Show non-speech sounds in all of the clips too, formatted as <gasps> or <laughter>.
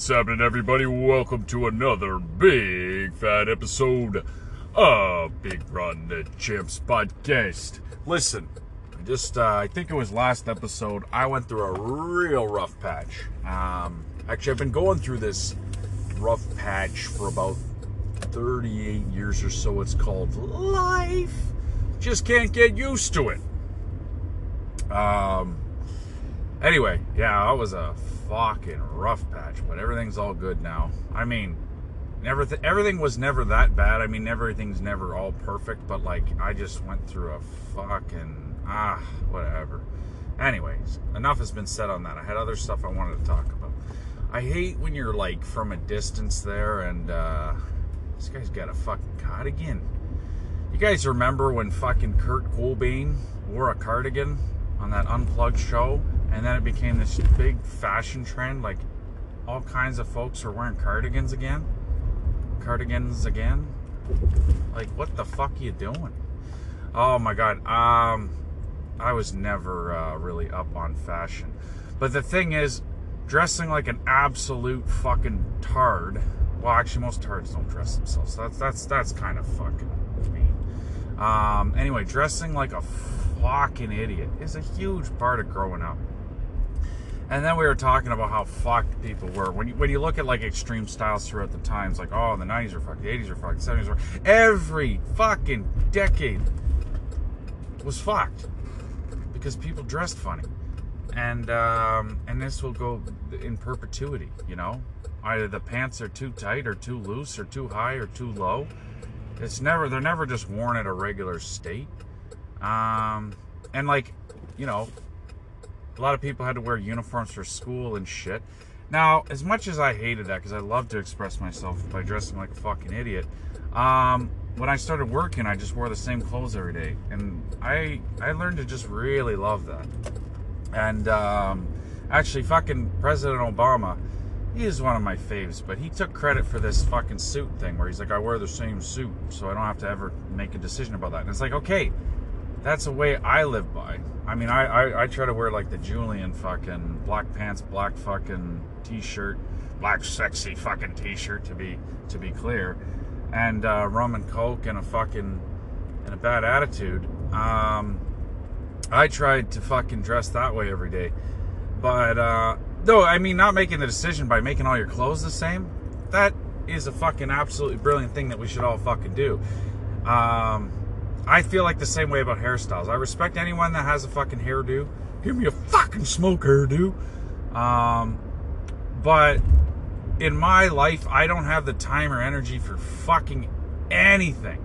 What's happening, everybody? Welcome to another big fat episode of Big Ron the Champs podcast. Listen, I just uh, I think it was last episode. I went through a real rough patch. Um, actually, I've been going through this rough patch for about 38 years or so. It's called life. Just can't get used to it. Um. Anyway, yeah, I was a fucking rough patch, but everything's all good now. I mean, never th- everything was never that bad. I mean, everything's never all perfect, but like I just went through a fucking ah whatever. Anyways, enough has been said on that. I had other stuff I wanted to talk about. I hate when you're like from a distance there and uh this guy's got a fucking cardigan. You guys remember when fucking Kurt Cobain wore a cardigan on that unplugged show? And then it became this big fashion trend like all kinds of folks are wearing cardigans again. Cardigans again? Like what the fuck are you doing? Oh my god um i was never uh, really up on fashion. But the thing is dressing like an absolute fucking tard well actually most tards don't dress themselves. That's that's that's kind of fucking mean. Um anyway dressing like a fucking idiot is a huge part of growing up and then we were talking about how fucked people were. When you, when you look at like extreme styles throughout the times, like, oh, the 90s are fucked, the 80s are fucked, the 70s were Every fucking decade was fucked because people dressed funny. And, um, and this will go in perpetuity, you know? Either the pants are too tight or too loose or too high or too low. It's never, they're never just worn at a regular state. Um, and like, you know, a lot of people had to wear uniforms for school and shit. Now, as much as I hated that, because I love to express myself by dressing like a fucking idiot, um, when I started working, I just wore the same clothes every day, and I I learned to just really love that. And um, actually, fucking President Obama, he is one of my faves, but he took credit for this fucking suit thing where he's like, I wear the same suit, so I don't have to ever make a decision about that. And it's like, okay, that's a way I live by. I mean, I, I, I, try to wear like the Julian fucking black pants, black fucking t-shirt, black sexy fucking t-shirt to be to be clear, and uh, rum and coke and a fucking and a bad attitude. Um, I tried to fucking dress that way every day, but uh, no, I mean not making the decision by making all your clothes the same. That is a fucking absolutely brilliant thing that we should all fucking do. Um, I feel like the same way about hairstyles. I respect anyone that has a fucking hairdo. Give me a fucking smoke hairdo. Um, but in my life, I don't have the time or energy for fucking anything.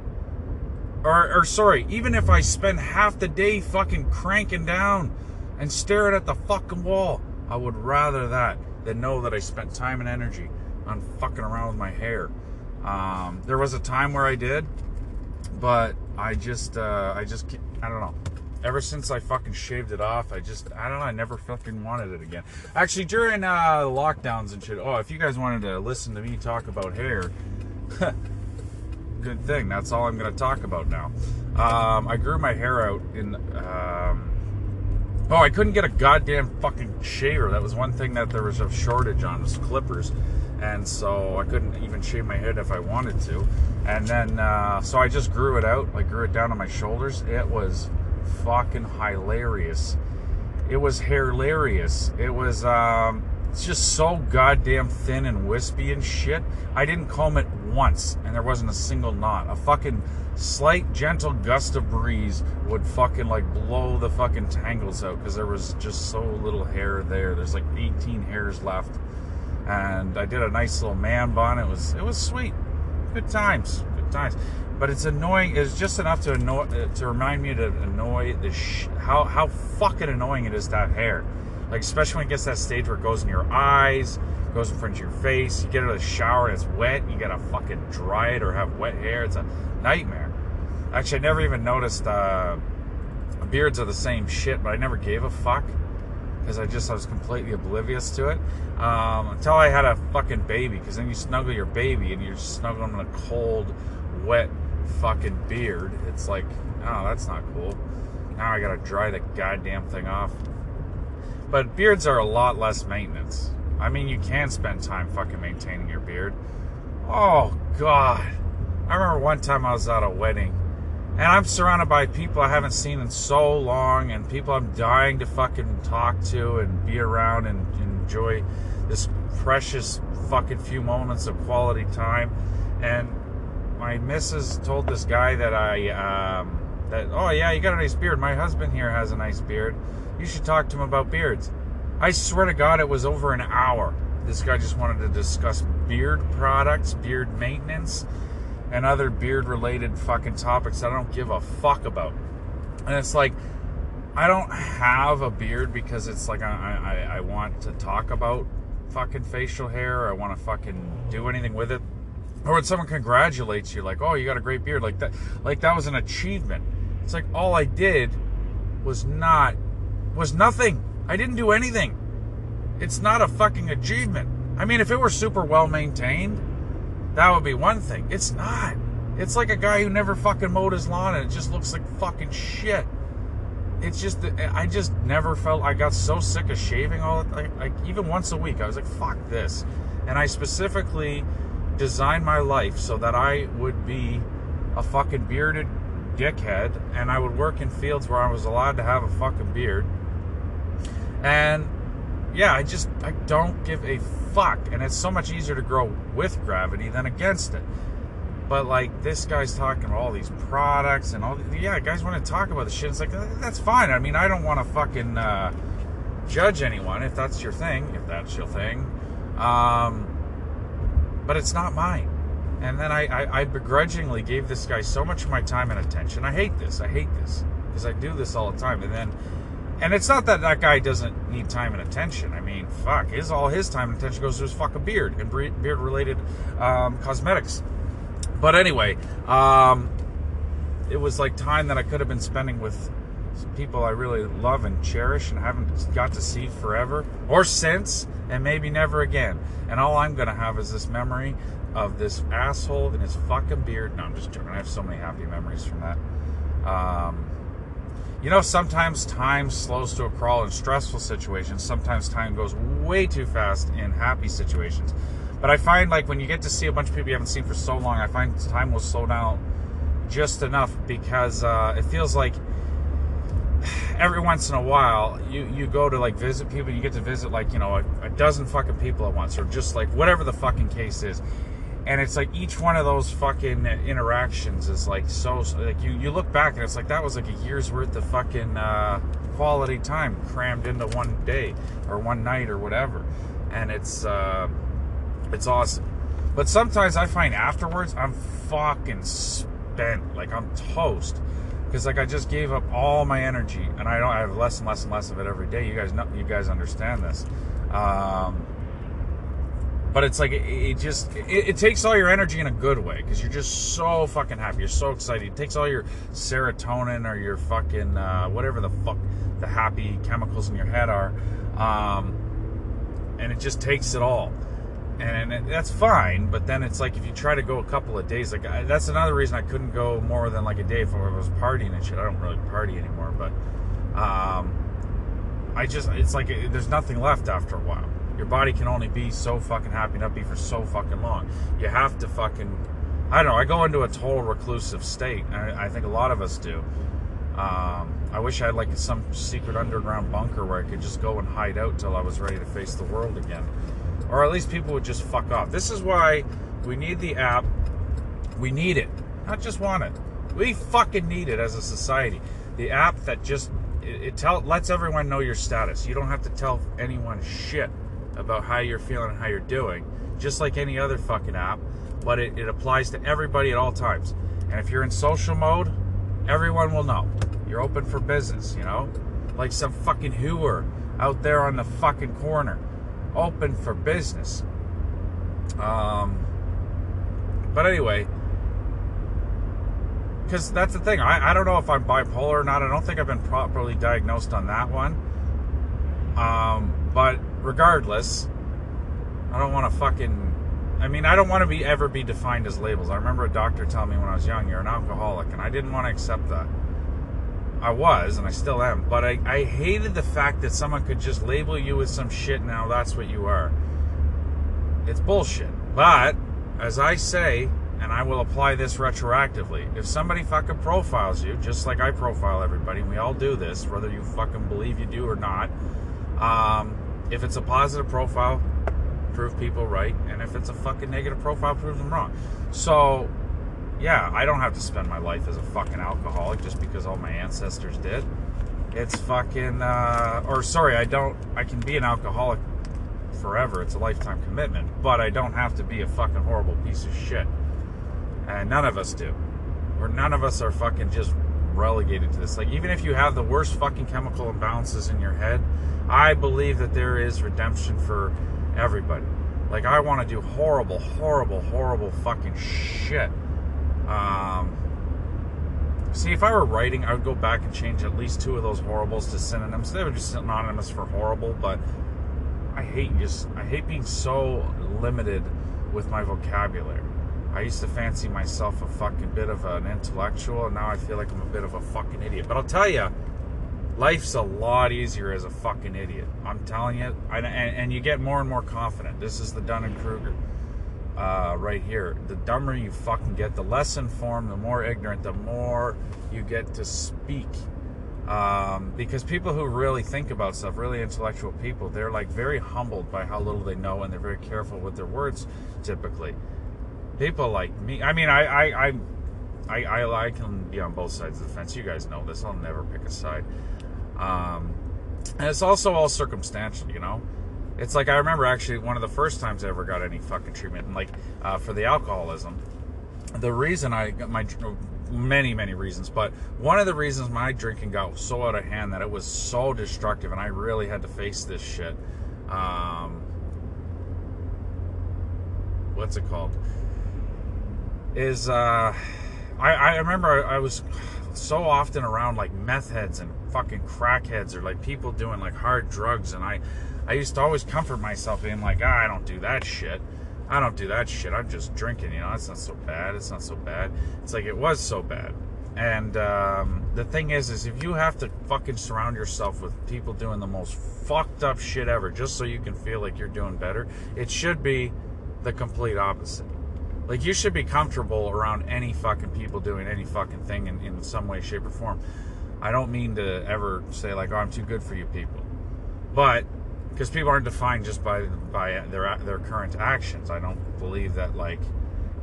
Or, or sorry, even if I spend half the day fucking cranking down and staring at the fucking wall, I would rather that than know that I spent time and energy on fucking around with my hair. Um, there was a time where I did, but I just, uh, I just, I don't know. Ever since I fucking shaved it off, I just, I don't know, I never fucking wanted it again. Actually, during uh, lockdowns and shit, oh, if you guys wanted to listen to me talk about hair, <laughs> good thing. That's all I'm going to talk about now. Um, I grew my hair out in, um, oh, I couldn't get a goddamn fucking shaver. That was one thing that there was a shortage on, was clippers and so I couldn't even shave my head if I wanted to. And then, uh, so I just grew it out. I grew it down on my shoulders. It was fucking hilarious. It was hilarious. It was, um, it's just so goddamn thin and wispy and shit. I didn't comb it once, and there wasn't a single knot. A fucking slight, gentle gust of breeze would fucking like blow the fucking tangles out because there was just so little hair there. There's like 18 hairs left and I did a nice little man bun. It was it was sweet, good times, good times. But it's annoying. It's just enough to annoy to remind me to annoy the sh- how how fucking annoying it is to have hair. Like especially when it gets that stage where it goes in your eyes, goes in front of your face. You get out of the shower and it's wet. You gotta fucking dry it or have wet hair. It's a nightmare. Actually, I never even noticed uh, beards are the same shit, but I never gave a fuck because I just I was completely oblivious to it um, until I had a fucking baby. Because then you snuggle your baby and you're snuggling in a cold, wet fucking beard. It's like, oh, that's not cool. Now I gotta dry the goddamn thing off. But beards are a lot less maintenance. I mean, you can spend time fucking maintaining your beard. Oh, God. I remember one time I was at a wedding and I'm surrounded by people I haven't seen in so long and people I'm dying to fucking talk to and be around and enjoy this precious fucking few moments of quality time. And my missus told this guy that I, um, that, oh yeah, you got a nice beard. My husband here has a nice beard. You should talk to him about beards. I swear to God, it was over an hour. This guy just wanted to discuss beard products, beard maintenance, and other beard related fucking topics that I don't give a fuck about. And it's like, I don't have a beard because it's like I, I, I want to talk about fucking facial hair. I want to fucking do anything with it. Or when someone congratulates you, like, oh, you got a great beard, like that, like that was an achievement. It's like all I did was not, was nothing. I didn't do anything. It's not a fucking achievement. I mean, if it were super well maintained, that would be one thing. It's not. It's like a guy who never fucking mowed his lawn and it just looks like fucking shit. It's just I just never felt I got so sick of shaving all like, like even once a week. I was like, fuck this. And I specifically designed my life so that I would be a fucking bearded dickhead and I would work in fields where I was allowed to have a fucking beard. And yeah, I just I don't give a fuck, and it's so much easier to grow with gravity than against it. But like this guy's talking about all these products and all, the, yeah, guys want to talk about the shit. It's like that's fine. I mean, I don't want to fucking uh, judge anyone if that's your thing, if that's your thing. Um, but it's not mine. And then I, I, I begrudgingly gave this guy so much of my time and attention. I hate this. I hate this because I do this all the time. And then and it's not that that guy doesn't need time and attention. I mean, fuck, his all his time and attention goes to his fucking beard and beard related um, cosmetics. But anyway, um, it was like time that I could have been spending with people I really love and cherish and haven't got to see forever or since, and maybe never again. And all I'm gonna have is this memory of this asshole and his fucking beard. No, I'm just joking. I have so many happy memories from that. Um, you know, sometimes time slows to a crawl in stressful situations. Sometimes time goes way too fast in happy situations. But I find like when you get to see a bunch of people you haven't seen for so long, I find time will slow down just enough because uh, it feels like every once in a while you you go to like visit people you get to visit like you know a, a dozen fucking people at once or just like whatever the fucking case is and it's like each one of those fucking interactions is like so like you you look back and it's like that was like a year's worth of fucking uh, quality time crammed into one day or one night or whatever. And it's uh, it's awesome. But sometimes i find afterwards i'm fucking spent like i'm toast. Because like i just gave up all my energy and i don't I have less and less and less of it every day. You guys know you guys understand this. Um, but it's like it, it just it, it, takes all your energy in a good way because you're just so fucking happy. You're so excited. It takes all your serotonin or your fucking uh, whatever the fuck the happy chemicals in your head are um, and it just takes it all. And it, that's fine but then it's like if you try to go a couple of days like I, that's another reason i couldn't go more than like a day if i was partying and shit. I don't really party anymore but um, i just it's like there's nothing left after a while your body can only be so fucking happy, not be for so fucking long. You have to fucking, I don't know. I go into a total reclusive state. I, I think a lot of us do. Um, I wish I had like some secret underground bunker where I could just go and hide out till I was ready to face the world again, or at least people would just fuck off. This is why we need the app. We need it, not just want it. We fucking need it as a society. The app that just it, it tell lets everyone know your status. You don't have to tell anyone shit about how you're feeling and how you're doing, just like any other fucking app, but it, it applies to everybody at all times. And if you're in social mode, everyone will know. You're open for business, you know? Like some fucking hooer out there on the fucking corner. Open for business. Um, but anyway, because that's the thing. I, I don't know if I'm bipolar or not. I don't think I've been properly diagnosed on that one. Um, but regardless, I don't want to fucking. I mean, I don't want to be ever be defined as labels. I remember a doctor telling me when I was young, "You're an alcoholic," and I didn't want to accept that. I was, and I still am. But I, I hated the fact that someone could just label you with some shit. Now that's what you are. It's bullshit. But as I say, and I will apply this retroactively. If somebody fucking profiles you, just like I profile everybody, we all do this, whether you fucking believe you do or not, um, if it's a positive profile, prove people right, and if it's a fucking negative profile, prove them wrong. So, yeah, I don't have to spend my life as a fucking alcoholic just because all my ancestors did. It's fucking, uh, or sorry, I don't, I can be an alcoholic forever. It's a lifetime commitment, but I don't have to be a fucking horrible piece of shit. And none of us do. Or none of us are fucking just relegated to this. Like, even if you have the worst fucking chemical imbalances in your head, I believe that there is redemption for everybody. Like, I want to do horrible, horrible, horrible fucking shit. Um, see, if I were writing, I would go back and change at least two of those horribles to synonyms. They were just synonymous for horrible, but I hate just, I hate being so limited with my vocabulary. I used to fancy myself a fucking bit of an intellectual, and now I feel like I'm a bit of a fucking idiot. But I'll tell you, life's a lot easier as a fucking idiot. I'm telling you, and, and you get more and more confident. This is the Dunning Kruger uh, right here. The dumber you fucking get, the less informed, the more ignorant, the more you get to speak. Um, because people who really think about stuff, really intellectual people, they're like very humbled by how little they know, and they're very careful with their words typically people like me. I mean, I, I, I, I, I, can be on both sides of the fence. You guys know this. I'll never pick a side. Um, and it's also all circumstantial, you know. It's like I remember actually one of the first times I ever got any fucking treatment, and like uh, for the alcoholism. The reason I got my many many reasons, but one of the reasons my drinking got so out of hand that it was so destructive, and I really had to face this shit. Um, what's it called? Is uh, I, I remember I, was so often around like meth heads and fucking crackheads or like people doing like hard drugs and I I used to always comfort myself being like ah, I don't do that shit. I don't do that shit. I'm just drinking you know? It's not so bad. It's not so bad. It's like it was so bad. And um, the thing is is if you have to fucking surround yourself with people doing the most fucked up shit ever just so you can feel like you're doing better it should be the complete opposite like you should be comfortable around any fucking people doing any fucking thing in, in some way, shape, or form. I don't mean to ever say like, "Oh, I'm too good for you people," but because people aren't defined just by by their their current actions. I don't believe that like,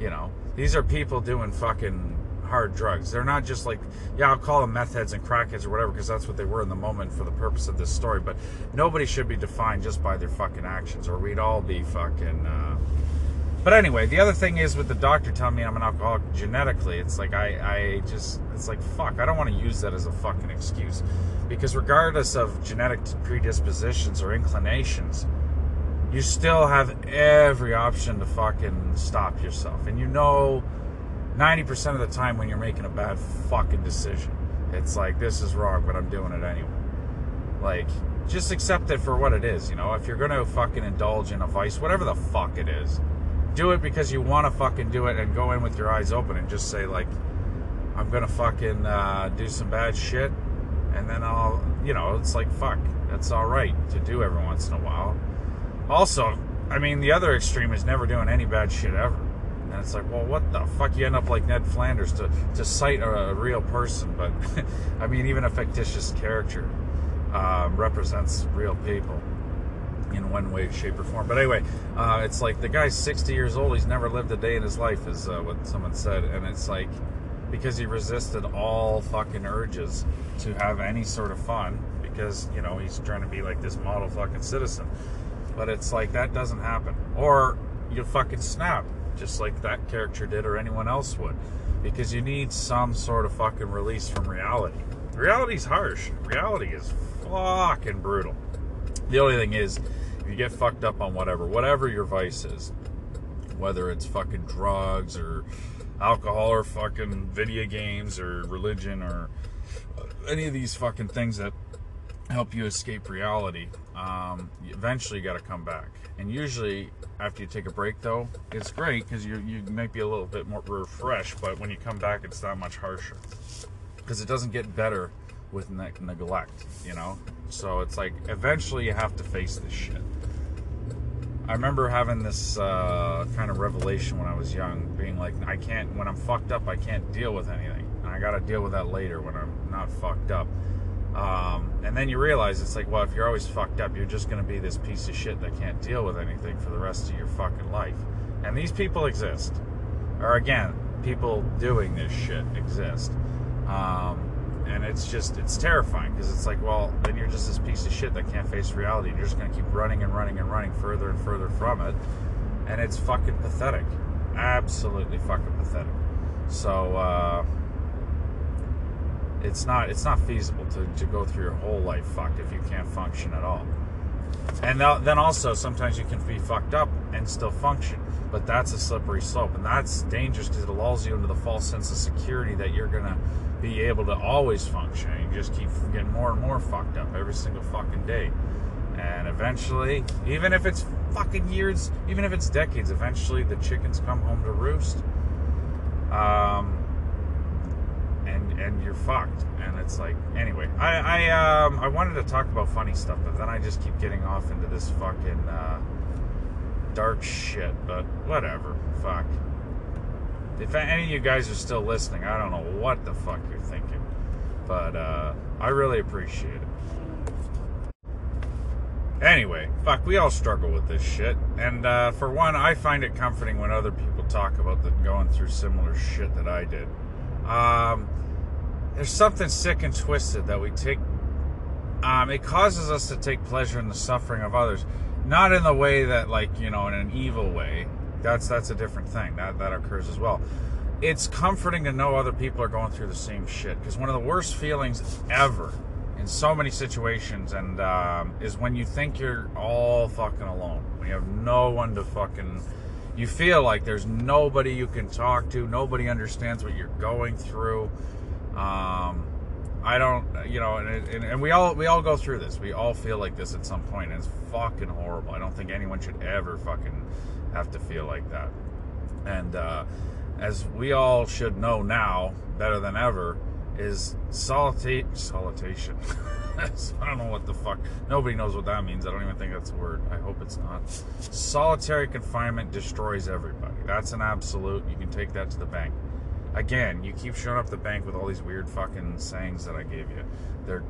you know, these are people doing fucking hard drugs. They're not just like, yeah, I'll call them meth heads and crackheads or whatever because that's what they were in the moment for the purpose of this story. But nobody should be defined just by their fucking actions, or we'd all be fucking. Uh, but anyway, the other thing is with the doctor telling me I'm an alcoholic genetically, it's like I, I just, it's like, fuck, I don't want to use that as a fucking excuse. Because regardless of genetic predispositions or inclinations, you still have every option to fucking stop yourself. And you know 90% of the time when you're making a bad fucking decision, it's like, this is wrong, but I'm doing it anyway. Like, just accept it for what it is, you know? If you're gonna fucking indulge in a vice, whatever the fuck it is, do it because you want to fucking do it and go in with your eyes open and just say like i'm gonna fucking uh, do some bad shit and then i'll you know it's like fuck that's all right to do every once in a while. Also i mean the other extreme is never doing any bad shit ever. And it's like well what the fuck? You end up like ned flanders to to cite a, a real person but <laughs> i mean even a fictitious character uh, represents real people in one way, shape, or form. But anyway, uh, it's like the guy's 60 years old. He's never lived a day in his life, is uh, what someone said. And it's like because he resisted all fucking urges to have any sort of fun because, you know, he's trying to be like this model fucking citizen. But it's like that doesn't happen. Or you fucking snap, just like that character did or anyone else would. Because you need some sort of fucking release from reality. Reality's harsh. Reality is fucking brutal. The only thing is, you get fucked up on whatever, whatever your vice is, whether it's fucking drugs or alcohol or fucking video games or religion or any of these fucking things that help you escape reality, um, eventually you got to come back. And usually, after you take a break, though, it's great because you you might be a little bit more refreshed. But when you come back, it's that much harsher because it doesn't get better with ne- neglect, you know? So it's like eventually you have to face this shit. I remember having this uh, kind of revelation when I was young, being like, I can't, when I'm fucked up, I can't deal with anything. And I gotta deal with that later when I'm not fucked up. Um, and then you realize it's like, well, if you're always fucked up, you're just gonna be this piece of shit that can't deal with anything for the rest of your fucking life. And these people exist. Or again, people doing this shit exist. Um, and it's just it's terrifying because it's like well then you're just this piece of shit that can't face reality you're just going to keep running and running and running further and further from it. And it's fucking pathetic. Absolutely fucking pathetic. So uh, it's not it's not feasible to, to go through your whole life fucked if you can't function at all. And then also sometimes you can be fucked up and still function but that's a slippery slope and that's dangerous because it lulls you into the false sense of security that you're gonna be able to always function you just keep getting more and more fucked up every single fucking day and eventually even if it's fucking years even if it's decades eventually the chickens come home to roost um and and you're fucked and it's like anyway i i um i wanted to talk about funny stuff but then i just keep getting off into this fucking uh dark shit, but whatever. Fuck. If any of you guys are still listening, I don't know what the fuck you're thinking, but uh, I really appreciate it. Anyway, fuck, we all struggle with this shit. And uh, for one, I find it comforting when other people talk about the, going through similar shit that I did. Um, there's something sick and twisted that we take. Um, it causes us to take pleasure in the suffering of others not in the way that like you know in an evil way that's that's a different thing that that occurs as well it's comforting to know other people are going through the same shit because one of the worst feelings ever in so many situations and um, is when you think you're all fucking alone when you have no one to fucking you feel like there's nobody you can talk to nobody understands what you're going through um, I don't, you know, and, and, and, we all we all go through this. We all feel like this at some point, and it's fucking horrible. I don't think anyone should ever fucking have to feel like that. And uh, as we all should know now, better than ever, is solita- solitation. <laughs> I don't know what the fuck. Nobody knows what that means. I don't even think that's a word. I hope it's not. Solitary confinement destroys everybody. That's an absolute. You can take that to the bank again, you keep showing up the bank with all these weird fucking sayings that I gave you. They're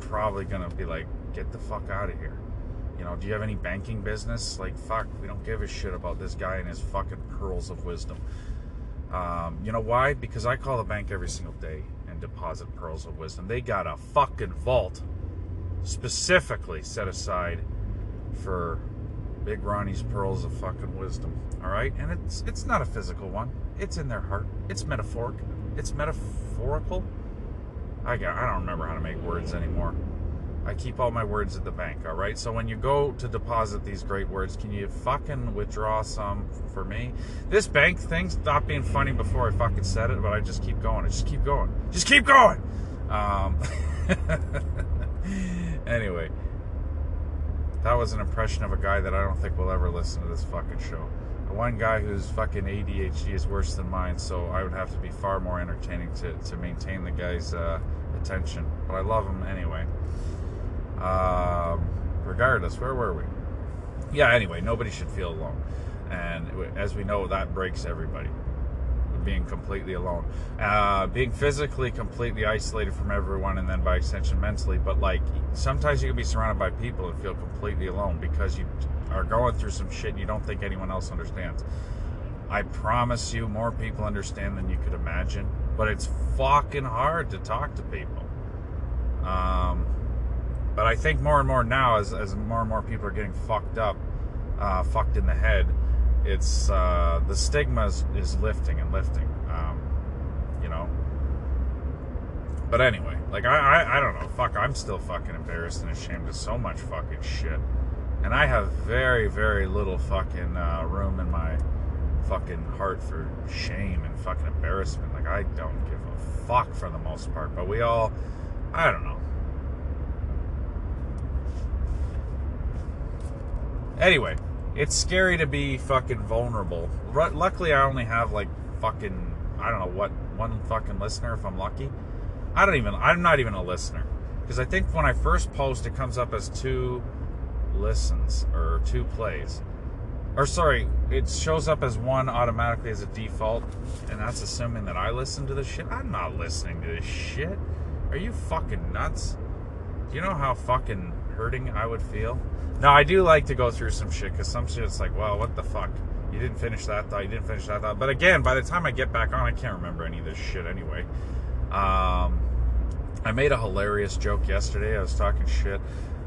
probably gonna be like, get the fuck out of here. You know, do you have any banking business? Like, fuck, we don't give a shit about this guy and his fucking pearls of wisdom. Um, you know why? Because I call the bank every single day and deposit pearls of wisdom. They got a fucking vault specifically set aside for Big Ronnie's pearls of fucking wisdom. All right, and it's it's not a physical one. It's in their heart. It's metaphoric. It's metaphorical. I got, I don't remember how to make words anymore. I keep all my words at the bank. All right. So when you go to deposit these great words, can you fucking withdraw some for me? This bank thing stopped being funny before I fucking said it, but I just keep going. I just keep going. Just keep going. Um, <laughs> anyway. That was an impression of a guy that I don't think will ever listen to this fucking show. One guy whose fucking ADHD is worse than mine, so I would have to be far more entertaining to, to maintain the guy's uh, attention. But I love him anyway. Um, regardless, where were we? Yeah, anyway, nobody should feel alone. And as we know, that breaks everybody being completely alone, uh, being physically completely isolated from everyone, and then by extension mentally. But like sometimes you can be surrounded by people and feel completely alone because you are going through some shit and you don't think anyone else understands. I promise you, more people understand than you could imagine, but it's fucking hard to talk to people. Um, but I think more and more now, as, as more and more people are getting fucked up, uh, fucked in the head, it's uh, the stigma is, lifting and lifting. Um, you know. But anyway, like I, I, I don't know. Fuck, I'm still fucking embarrassed and ashamed of so much fucking shit, and I have very, very little fucking uh, room in my fucking heart for shame and fucking embarrassment. Like I don't give a fuck for the most part. But we all, I don't know. Anyway, it's scary to be fucking vulnerable. luckily, I only have like fucking I don't know what one fucking listener if I'm lucky. I don't even. I'm not even a listener because I think when I first post, it comes up as two listens or two plays. Or sorry, it shows up as one automatically as a default, and that's assuming that I listen to this shit. I'm not listening to this shit. Are you fucking nuts? Do you know how fucking hurting I would feel? No, I do like to go through some shit because some shit's like, well, what the fuck? You didn't finish that thought. You didn't finish that thought. But again, by the time I get back on, I can't remember any of this shit anyway. Um, I made a hilarious joke yesterday. I was talking shit.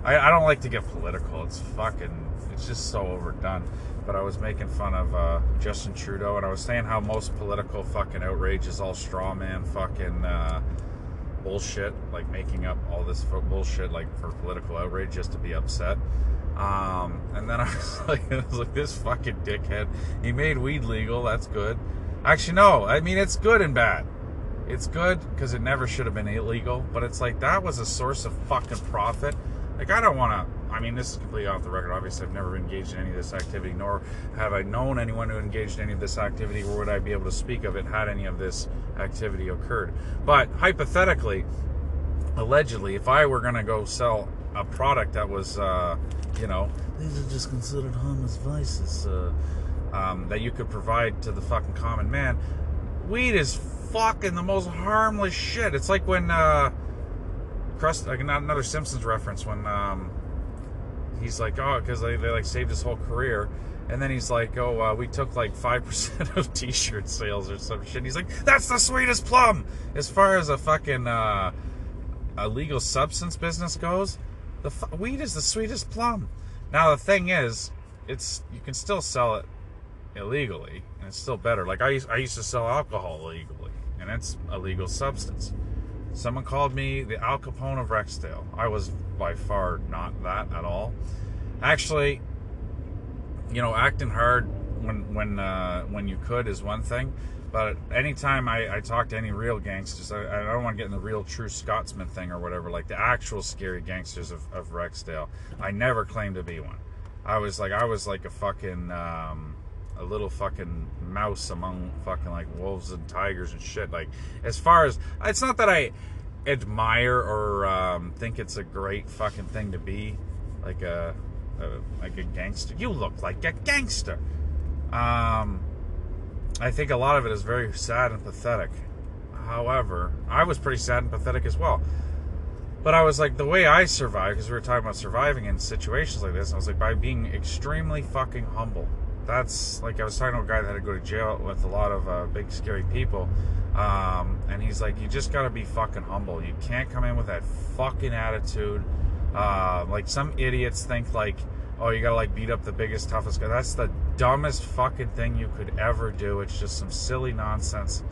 I, I don't like to get political. It's fucking. It's just so overdone. But I was making fun of uh, Justin Trudeau, and I was saying how most political fucking outrage is all straw man fucking uh, bullshit, like making up all this bullshit like for political outrage just to be upset. Um, and then I was <laughs> like, I was like, this fucking dickhead. He made weed legal. That's good. Actually, no. I mean, it's good and bad. It's good because it never should have been illegal, but it's like that was a source of fucking profit. Like, I don't want to. I mean, this is completely off the record. Obviously, I've never been engaged in any of this activity, nor have I known anyone who engaged in any of this activity, or would I be able to speak of it had any of this activity occurred. But hypothetically, allegedly, if I were going to go sell a product that was, uh, you know, these are just considered harmless vices uh, um, that you could provide to the fucking common man, weed is fucking the most harmless shit. It's like when uh, Crust, like another Simpsons reference when um, he's like, oh, because they, they like saved his whole career. And then he's like, oh, uh, we took like 5% <laughs> of t shirt sales or some shit. And he's like, that's the sweetest plum. As far as a fucking uh, illegal substance business goes, the weed is the sweetest plum. Now, the thing is, it's you can still sell it illegally, and it's still better. Like I used, I used to sell alcohol illegally, and it's a legal substance. Someone called me the Al Capone of Rexdale. I was by far not that at all. Actually, you know, acting hard when when uh, when you could is one thing, but anytime I, I talk to any real gangsters, I, I don't want to get in the real true Scotsman thing or whatever, like the actual scary gangsters of, of Rexdale. I never claimed to be one. I was like I was like a fucking um, a little fucking mouse among fucking like wolves and tigers and shit. Like as far as it's not that I admire or um, think it's a great fucking thing to be like a, a like a gangster. You look like a gangster. Um, I think a lot of it is very sad and pathetic. However, I was pretty sad and pathetic as well. But I was like, the way I survive, because we were talking about surviving in situations like this, I was like, by being extremely fucking humble that's like I was talking to a guy that had to go to jail with a lot of uh, big scary people, um, and he's like, you just gotta be fucking humble. You can't come in with that fucking attitude. Uh, like some idiots think like, oh, you gotta like beat up the biggest, toughest guy. That's the dumbest fucking thing you could ever do. It's just some silly nonsense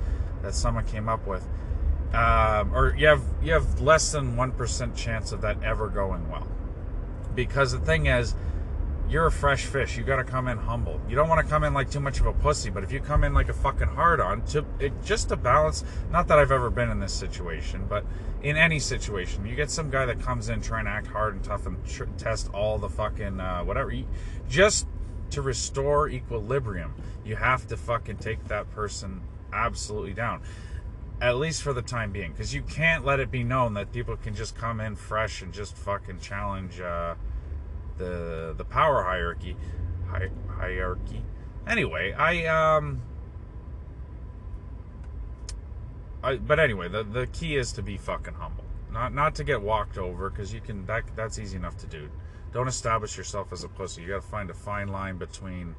that someone came up with. Um, or you have you have less than one percent chance of that ever going well, because the thing is you're a fresh fish. You got to come in humble. You don't want to come in like too much of a pussy, but if you come in like a fucking hard on, to it, just to balance. Not that I've ever been in this situation, but in any situation, you get some guy that comes in trying to act hard and tough and tr- test all the fucking uh, whatever. You, just to restore equilibrium, you have to fucking take that person absolutely down. At least for the time being, because you can't let it be known that people can just come in fresh and just fucking challenge. Uh, the the power hierarchy hi, hierarchy. Anyway, I um I, but anyway, the the key is to be fucking humble. Not not to get walked over because you can that that's easy enough to do. Don't establish yourself as a pussy. You got to find a fine line between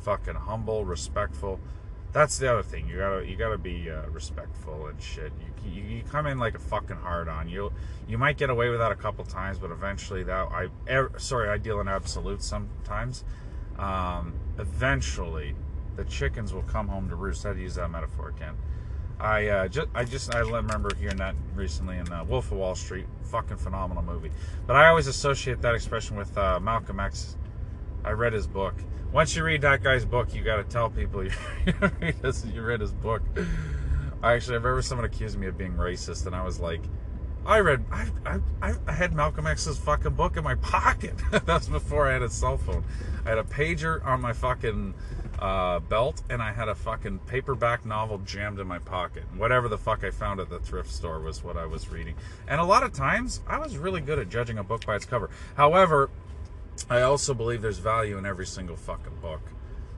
fucking humble, respectful, that's the other thing. You gotta you gotta be uh, respectful and shit. You, you, you come in like a fucking hard on. You you might get away with that a couple times, but eventually that I er, sorry I deal in absolutes sometimes. Um, eventually, the chickens will come home to roost. I'd use that metaphor again. I uh, just I just I remember hearing that recently in uh, Wolf of Wall Street. Fucking phenomenal movie. But I always associate that expression with uh, Malcolm X. I read his book once you read that guy's book, you got to tell people <laughs> you, you read his book. I Actually, I remember someone accused me of being racist, and I was like, I read, I, I, I had Malcolm X's fucking book in my pocket. <laughs> That's before I had a cell phone. I had a pager on my fucking, uh, belt, and I had a fucking paperback novel jammed in my pocket. Whatever the fuck I found at the thrift store was what I was reading. And a lot of times, I was really good at judging a book by its cover. However, I also believe there's value in every single fucking book.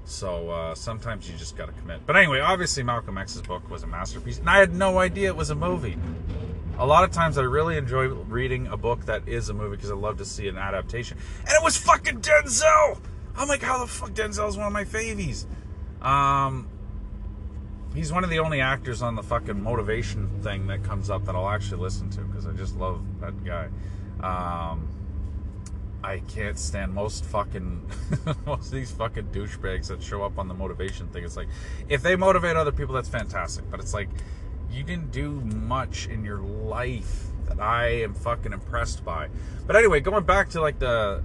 So uh, sometimes you just got to commit. But anyway, obviously Malcolm X's book was a masterpiece, and I had no idea it was a movie. A lot of times I really enjoy reading a book that is a movie because I love to see an adaptation. And it was fucking Denzel! I'm like, how the fuck Denzel's one of my favies? Um, he's one of the only actors on the fucking motivation thing that comes up that I'll actually listen to because I just love that guy. Um, I can't stand most fucking <laughs> most of these fucking douchebags that show up on the motivation thing. It's like if they motivate other people, that's fantastic. But it's like you didn't do much in your life that I am fucking impressed by. But anyway, going back to like the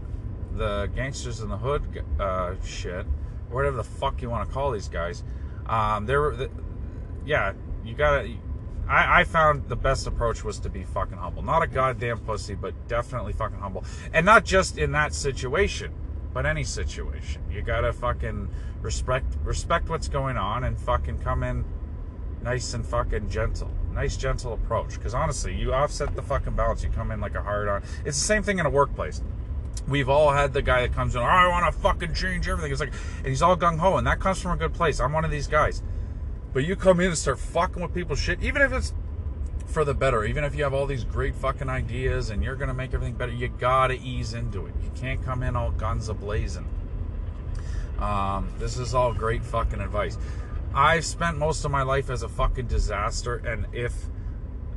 the gangsters in the hood uh, shit, or whatever the fuck you want to call these guys. Um, there were, the, yeah, you gotta. I, I found the best approach was to be fucking humble. Not a goddamn pussy, but definitely fucking humble. And not just in that situation, but any situation. You gotta fucking respect respect what's going on and fucking come in nice and fucking gentle. Nice gentle approach. Because honestly, you offset the fucking balance. You come in like a hard on. It's the same thing in a workplace. We've all had the guy that comes in, oh, I want to fucking change everything. It's like, and he's all gung ho, and that comes from a good place. I'm one of these guys. But you come in and start fucking with people's shit, even if it's for the better, even if you have all these great fucking ideas and you're gonna make everything better, you gotta ease into it. You can't come in all guns a blazing. Um, this is all great fucking advice. I've spent most of my life as a fucking disaster, and if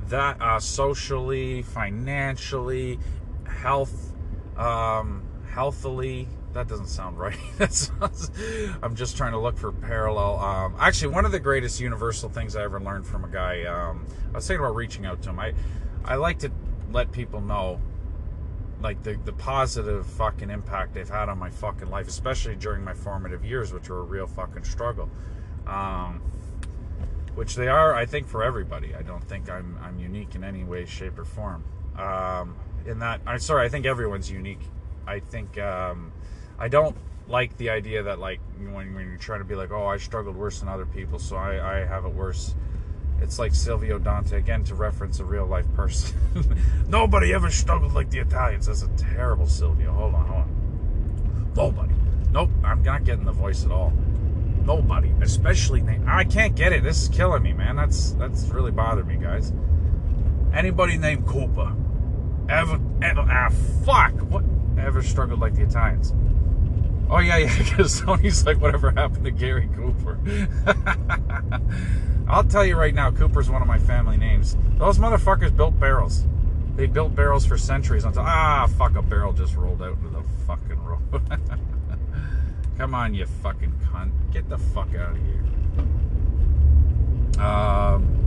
that uh, socially, financially, health, um, healthily, that doesn't sound right. <laughs> sounds, I'm just trying to look for parallel. Um, actually, one of the greatest universal things I ever learned from a guy. Um, I was thinking about reaching out to him. I, I like to let people know, like the the positive fucking impact they've had on my fucking life, especially during my formative years, which were a real fucking struggle. Um, which they are, I think, for everybody. I don't think I'm I'm unique in any way, shape, or form. Um, in that, I'm sorry, I think everyone's unique. I think um, I don't like the idea that like when, when you're trying to be like, oh, I struggled worse than other people, so I, I have it worse. It's like Silvio Dante again to reference a real life person. <laughs> Nobody ever struggled like the Italians. That's a terrible Silvio. Hold on, hold on. Nobody. Nope, I'm not getting the voice at all. Nobody, especially I can't get it. This is killing me, man. That's that's really bothering me, guys. Anybody named Cooper ever ever ah fuck what ever struggled like the Italians? Oh yeah, yeah, <laughs> because Tony's like, whatever happened to Gary Cooper? <laughs> I'll tell you right now, Cooper's one of my family names. Those motherfuckers built barrels. They built barrels for centuries until ah fuck a barrel just rolled out into the fucking road. <laughs> Come on, you fucking cunt. Get the fuck out of here. Um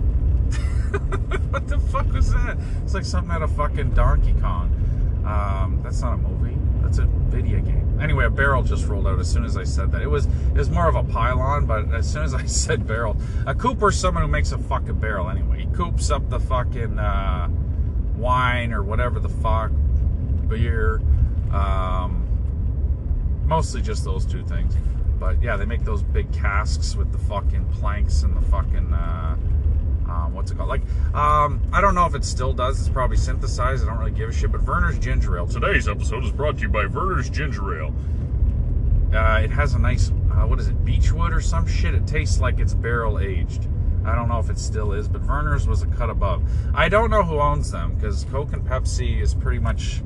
what the fuck was that? It's like something out of fucking Donkey Kong. Um, that's not a movie. That's a video game. Anyway, a barrel just rolled out as soon as I said that. It was it was more of a pylon, but as soon as I <laughs> said barrel, a cooper's someone who makes a fucking barrel anyway. He coops up the fucking uh, wine or whatever the fuck, beer. Um, mostly just those two things. But yeah, they make those big casks with the fucking planks and the fucking. Uh, um, what's it called? Like, um, I don't know if it still does. It's probably synthesized. I don't really give a shit. But Vernors Ginger Ale. Today's episode is brought to you by Vernors Ginger Ale. Uh, it has a nice, uh, what is it, beechwood or some shit? It tastes like it's barrel aged. I don't know if it still is, but Vernors was a cut above. I don't know who owns them because Coke and Pepsi is pretty much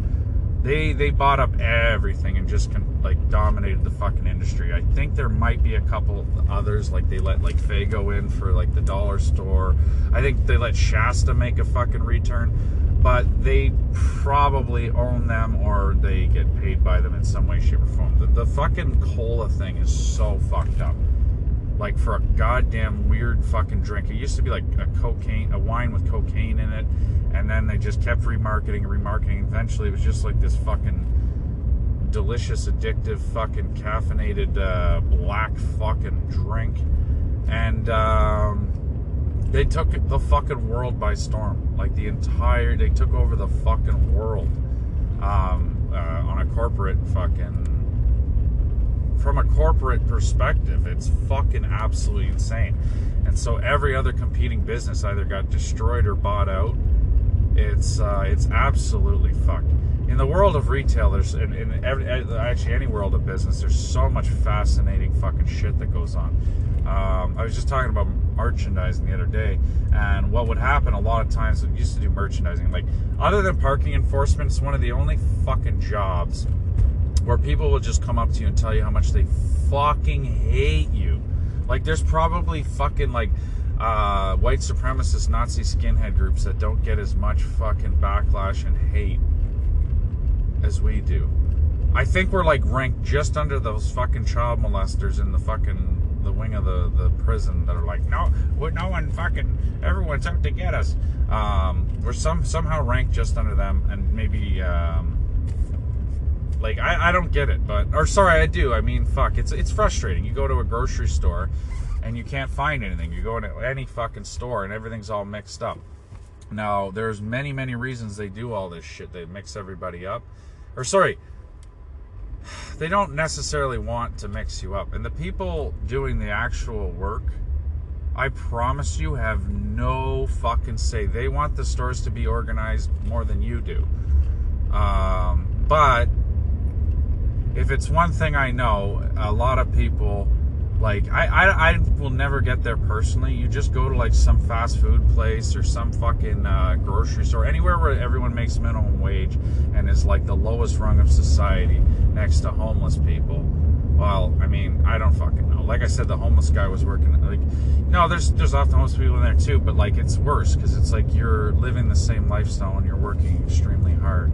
they they bought up everything and just like dominated the fucking industry. I think there might be a couple others like they let like Faygo in for like the dollar store. I think they let Shasta make a fucking return, but they probably own them or they get paid by them in some way, shape, or form. The, the fucking cola thing is so fucked up. Like for a goddamn weird fucking drink. It used to be like a cocaine, a wine with cocaine in it and then they just kept remarketing and remarketing. Eventually, it was just like this fucking delicious, addictive, fucking caffeinated uh, black fucking drink, and um, they took the fucking world by storm. Like the entire, they took over the fucking world um, uh, on a corporate fucking from a corporate perspective, it's fucking absolutely insane. And so every other competing business either got destroyed or bought out. It's uh, it's absolutely fucked. In the world of retail, there's in, in every, actually any world of business, there's so much fascinating fucking shit that goes on. Um, I was just talking about merchandising the other day, and what would happen a lot of times, we used to do merchandising, like other than parking enforcement, it's one of the only fucking jobs where people will just come up to you and tell you how much they fucking hate you. Like there's probably fucking like uh, white supremacist Nazi skinhead groups that don't get as much fucking backlash and hate as we do. I think we're like ranked just under those fucking child molesters in the fucking the wing of the, the prison that are like, no, no one fucking, everyone's out to get us. Um, we're some somehow ranked just under them, and maybe um, like I, I don't get it, but or sorry, I do. I mean, fuck, it's it's frustrating. You go to a grocery store and you can't find anything. You go into any fucking store and everything's all mixed up. Now, there's many many reasons they do all this shit. They mix everybody up, or sorry, <sighs> they don't necessarily want to mix you up. And the people doing the actual work, I promise you, have no fucking say. They want the stores to be organized more than you do. Um, but if it's one thing I know, a lot of people like I, I, I will never get there personally. You just go to like some fast food place or some fucking uh, grocery store, anywhere where everyone makes minimum wage and is like the lowest rung of society next to homeless people. Well, I mean, I don't fucking know. Like I said, the homeless guy was working like no, there's there's often homeless people in there too, but like it's worse because it's like you're living the same lifestyle and you're working extremely hard,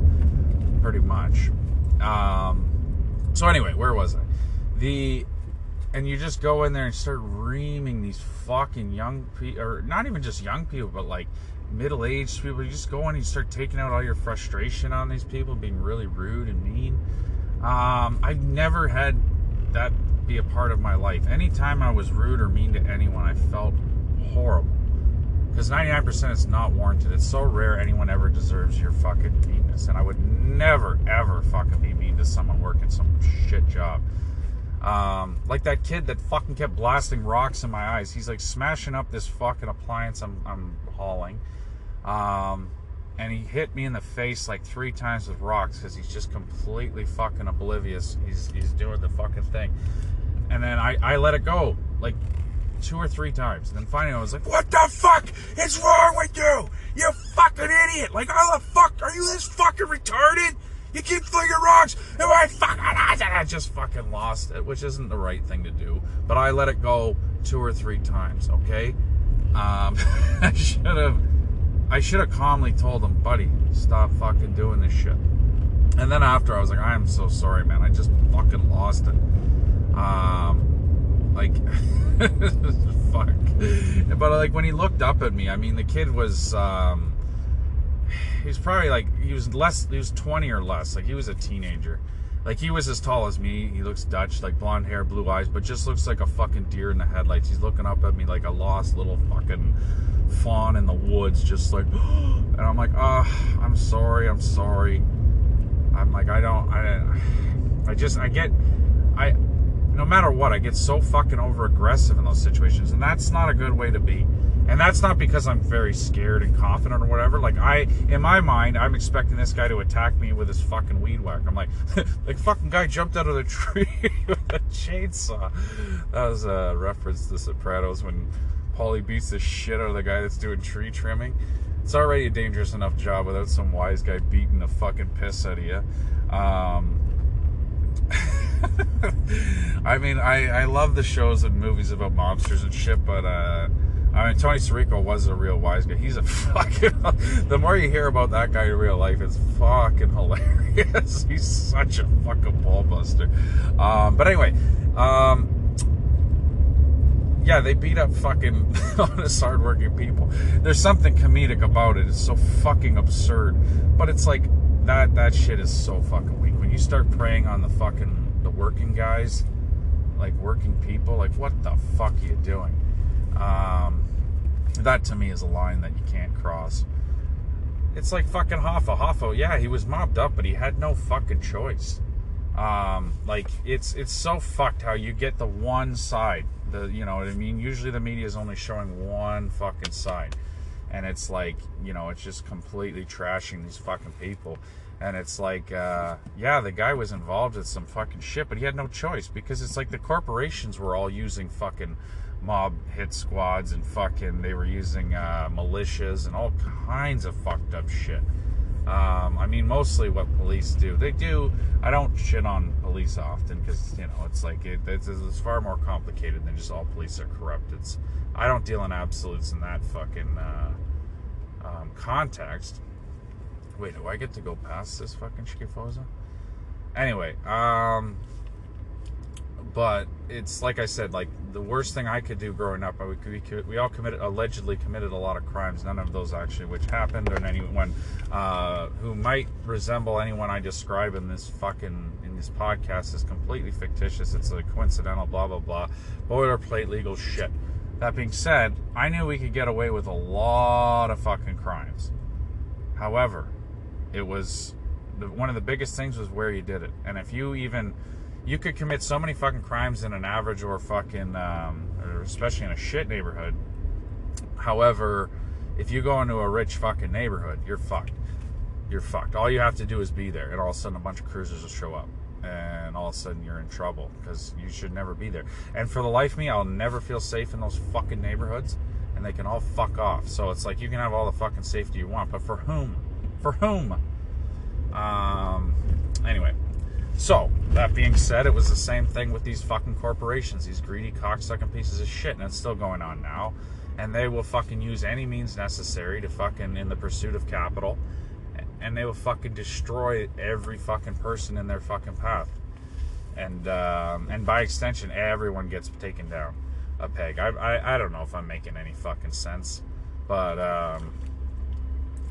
pretty much. Um, so anyway, where was I? The and you just go in there and start reaming these fucking young people, or not even just young people, but like middle-aged people. You just go in and you start taking out all your frustration on these people, being really rude and mean. Um, I've never had that be a part of my life. Anytime I was rude or mean to anyone, I felt horrible. Because 99% is not warranted. It's so rare anyone ever deserves your fucking meanness. And I would never, ever fucking be mean to someone working some shit job. Um, like that kid that fucking kept blasting rocks in my eyes. He's like smashing up this fucking appliance I'm, I'm hauling. Um, and he hit me in the face like three times with rocks because he's just completely fucking oblivious. He's, he's doing the fucking thing. And then I, I let it go like two or three times. And then finally I was like, what the fuck is wrong with you? You fucking idiot. Like, how the fuck are you this fucking retarded? You keep flinging rocks. And I fucking, I just fucking lost it, which isn't the right thing to do. But I let it go two or three times, okay? Um, <laughs> I should have, I should have calmly told him, buddy, stop fucking doing this shit. And then after I was like, I am so sorry, man. I just fucking lost it. Um, like, <laughs> fuck. But like when he looked up at me, I mean, the kid was, um, he's probably like he was less he was 20 or less. Like he was a teenager. Like he was as tall as me. He looks dutch like blonde hair blue eyes but just looks like a fucking deer in the headlights. He's looking up at me like a lost little fucking fawn in the woods just like <gasps> and i'm like oh i'm sorry i'm sorry. I'm like i don't i i just i get i no matter what i get so fucking over aggressive in those situations and that's not a good way to be and that's not because I'm very scared and confident or whatever. Like I, in my mind, I'm expecting this guy to attack me with his fucking weed whack. I'm like, <laughs> like fucking guy jumped out of the <laughs> tree with a chainsaw. That was a reference to Sopranos when Paulie beats the shit out of the guy that's doing tree trimming. It's already a dangerous enough job without some wise guy beating the fucking piss out of you. Um, <laughs> I mean, I, I love the shows and movies about mobsters and shit, but uh, I mean, Tony Sirico was a real wise guy. He's a <laughs> fucking. the more you hear about that guy in real life, it's fucking hilarious. <laughs> He's such a fucking ballbuster. Um, but anyway, um, yeah, they beat up fucking honest, hardworking people. There's something comedic about it. It's so fucking absurd. But it's like that. That shit is so fucking weak. When you start preying on the fucking the working guys, like working people, like what the fuck are you doing? Um, that to me is a line that you can't cross. It's like fucking Hoffa. Hoffa, yeah, he was mobbed up, but he had no fucking choice. Um, like it's it's so fucked how you get the one side. The you know what I mean. Usually the media is only showing one fucking side, and it's like you know it's just completely trashing these fucking people. And it's like, uh, yeah, the guy was involved with some fucking shit, but he had no choice because it's like the corporations were all using fucking mob hit squads and fucking they were using uh, militias and all kinds of fucked up shit. Um, I mean, mostly what police do. They do. I don't shit on police often because you know it's like it, it's, it's, far more complicated than just all police are corrupt. It's I don't deal in absolutes in that fucking uh, um, context. Wait, do I get to go past this fucking schifosa? Anyway, um, but it's like I said, like the worst thing I could do growing up. We, we, we all committed, allegedly committed a lot of crimes. None of those actually which happened, or anyone uh, who might resemble anyone I describe in this fucking in this podcast is completely fictitious. It's a coincidental, blah blah blah, boilerplate legal shit. That being said, I knew we could get away with a lot of fucking crimes. However, it was the, one of the biggest things was where you did it, and if you even you could commit so many fucking crimes in an average or fucking, um, or especially in a shit neighborhood. However, if you go into a rich fucking neighborhood, you're fucked. You're fucked. All you have to do is be there, and all of a sudden a bunch of cruisers will show up, and all of a sudden you're in trouble because you should never be there. And for the life of me, I'll never feel safe in those fucking neighborhoods, and they can all fuck off. So it's like you can have all the fucking safety you want, but for whom? For whom? Um. Anyway, so, that being said, it was the same thing with these fucking corporations, these greedy cocksucking pieces of shit, and it's still going on now. And they will fucking use any means necessary to fucking, in the pursuit of capital, and they will fucking destroy every fucking person in their fucking path. And, um, and by extension, everyone gets taken down a peg. I, I, I don't know if I'm making any fucking sense, but, um,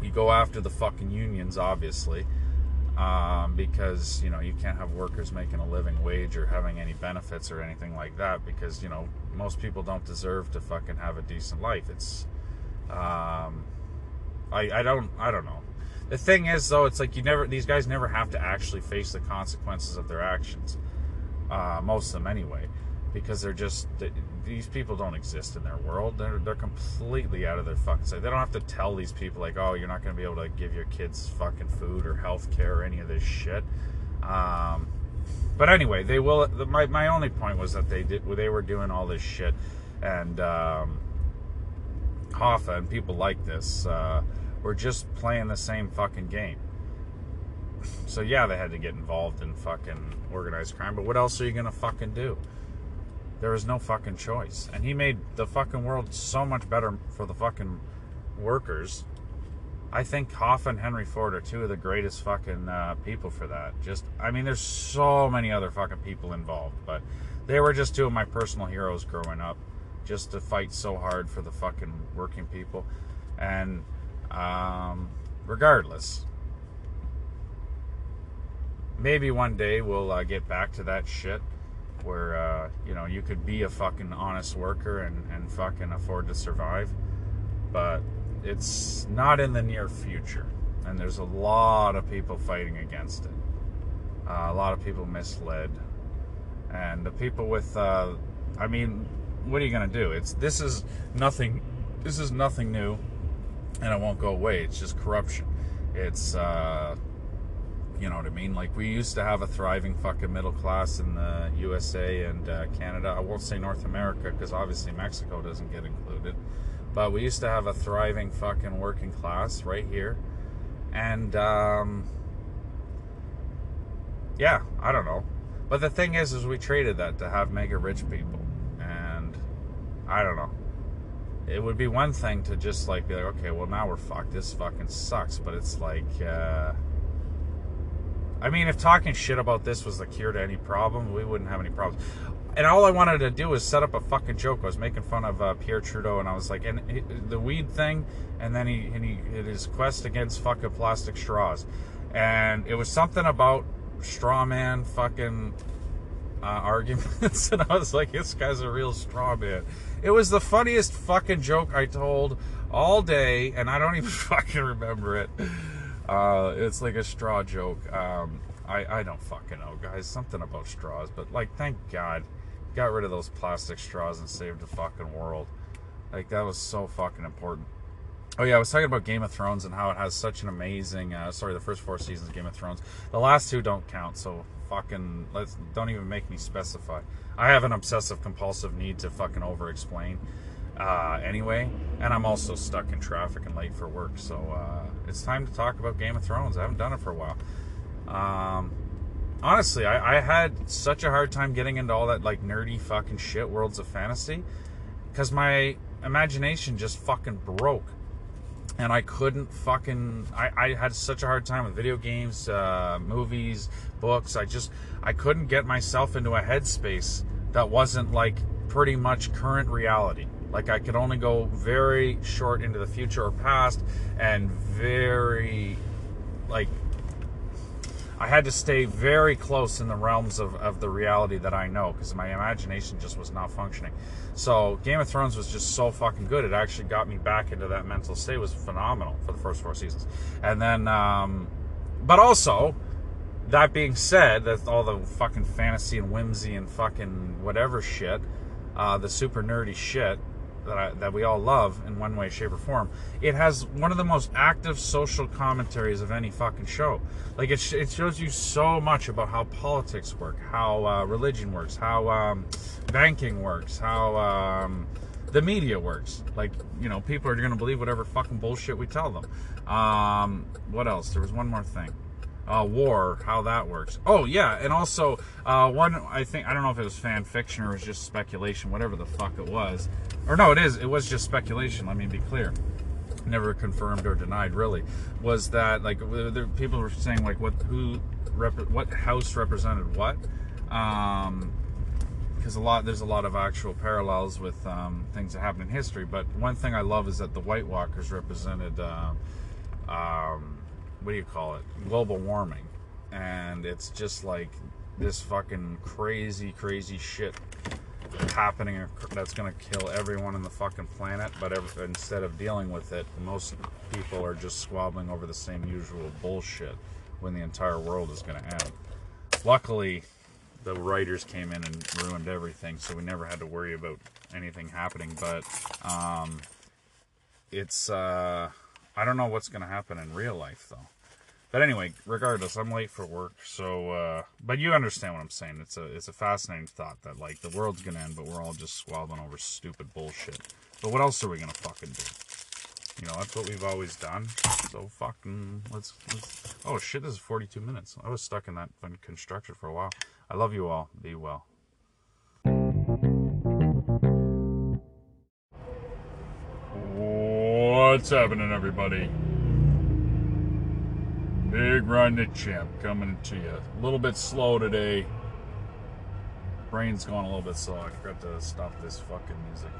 you go after the fucking unions, obviously um, because you know you can't have workers making a living wage or having any benefits or anything like that because you know most people don't deserve to fucking have a decent life. It's um, I I don't I don't know. The thing is though, it's like you never these guys never have to actually face the consequences of their actions. Uh, most of them anyway because they're just these people don't exist in their world. They're they're completely out of their fucking sight. They don't have to tell these people like, oh, you're not going to be able to give your kids fucking food or health care or any of this shit. Um, but anyway, they will. My my only point was that they did they were doing all this shit, and um, Hoffa and people like this uh, were just playing the same fucking game. So yeah, they had to get involved in fucking organized crime. But what else are you gonna fucking do? There was no fucking choice. And he made the fucking world so much better for the fucking workers. I think Hoffa and Henry Ford are two of the greatest fucking uh, people for that. Just, I mean, there's so many other fucking people involved, but they were just two of my personal heroes growing up. Just to fight so hard for the fucking working people. And um, regardless, maybe one day we'll uh, get back to that shit where uh, you know you could be a fucking honest worker and, and fucking afford to survive but it's not in the near future. And there's a lot of people fighting against it. Uh, a lot of people misled. And the people with uh, i mean what are you to do? It's this is nothing this is nothing new and it won't go away. It's just corruption. It's uh, you know what I mean? Like we used to have a thriving fucking middle class in the USA and uh, Canada. I won't say North America because obviously Mexico doesn't get included. But we used to have a thriving fucking working class right here. And um, yeah, I don't know. But the thing is, is we traded that to have mega rich people, and I don't know. It would be one thing to just like be like, okay, well now we're fucked. This fucking sucks. But it's like. Uh, I mean, if talking shit about this was the cure to any problem, we wouldn't have any problems. And all I wanted to do was set up a fucking joke. I was making fun of uh, Pierre Trudeau, and I was like, and he, the weed thing, and then he and he his quest against fucking plastic straws, and it was something about straw man fucking uh, <laughs> arguments, and I was like, this guy's a real straw man. It was the funniest fucking joke I told all day, and I don't even <laughs> fucking remember it. Uh, it's like a straw joke. Um, I, I don't fucking know, guys. Something about straws, but like, thank God, got rid of those plastic straws and saved the fucking world. Like that was so fucking important. Oh yeah, I was talking about Game of Thrones and how it has such an amazing. Uh, sorry, the first four seasons of Game of Thrones. The last two don't count, so fucking let's don't even make me specify. I have an obsessive compulsive need to fucking over explain. Uh, anyway, and I'm also stuck in traffic and late for work, so uh, it's time to talk about Game of Thrones. I haven't done it for a while. Um, honestly, I, I had such a hard time getting into all that like nerdy fucking shit, worlds of fantasy, because my imagination just fucking broke and I couldn't fucking. I, I had such a hard time with video games, uh, movies, books. I just I couldn't get myself into a headspace that wasn't like pretty much current reality. Like I could only go very short into the future or past, and very like I had to stay very close in the realms of, of the reality that I know because my imagination just was not functioning. So Game of Thrones was just so fucking good. It actually got me back into that mental state. It was phenomenal for the first four seasons. And then, um, but also, that being said, that all the fucking fantasy and whimsy and fucking whatever shit, uh, the super nerdy shit, that, I, that we all love in one way, shape, or form. It has one of the most active social commentaries of any fucking show. Like it, sh- it shows you so much about how politics work, how uh, religion works, how um, banking works, how um, the media works. Like you know, people are going to believe whatever fucking bullshit we tell them. Um, what else? There was one more thing uh, war, how that works. Oh yeah, and also uh, one I think I don't know if it was fan fiction or it was just speculation, whatever the fuck it was, or no, it is. It was just speculation. Let me be clear. Never confirmed or denied. Really, was that like people were saying like what who rep, what house represented what. Um, because a lot there's a lot of actual parallels with um, things that happen in history. But one thing I love is that the White Walkers represented uh, um, what do you call it? Global warming. And it's just like this fucking crazy, crazy shit happening that's going to kill everyone on the fucking planet. But every, instead of dealing with it, most people are just squabbling over the same usual bullshit when the entire world is going to end. Luckily, the writers came in and ruined everything, so we never had to worry about anything happening. But um, it's uh, I don't know what's going to happen in real life though. But anyway, regardless, I'm late for work, so uh, but you understand what I'm saying. It's a it's a fascinating thought that like the world's gonna end, but we're all just squabbling over stupid bullshit. But what else are we gonna fucking do? You know, that's what we've always done. So fucking let's, let's Oh shit, this is 42 minutes. I was stuck in that construction for a while. I love you all. Be well. What's happening, everybody? Big Ron the Champ coming to you. A little bit slow today. Brain's going a little bit slow. I forgot to stop this fucking music.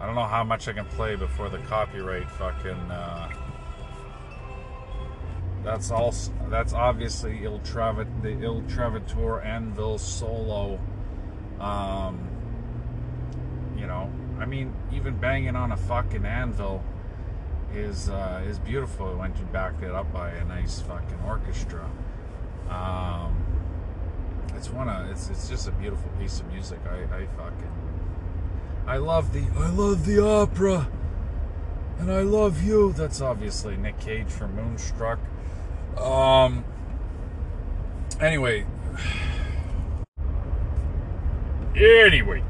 I don't know how much I can play before the copyright fucking. Uh, that's all. That's obviously Il Travit, the Il Trovatore Anvil solo. Um, you know, I mean, even banging on a fucking anvil is uh, is beautiful when you back it up by a nice fucking orchestra. Um, it's one of it's it's just a beautiful piece of music. I, I fucking I love the I love the opera, and I love you. That's obviously Nick Cage from Moonstruck. Um. Anyway. Anyway,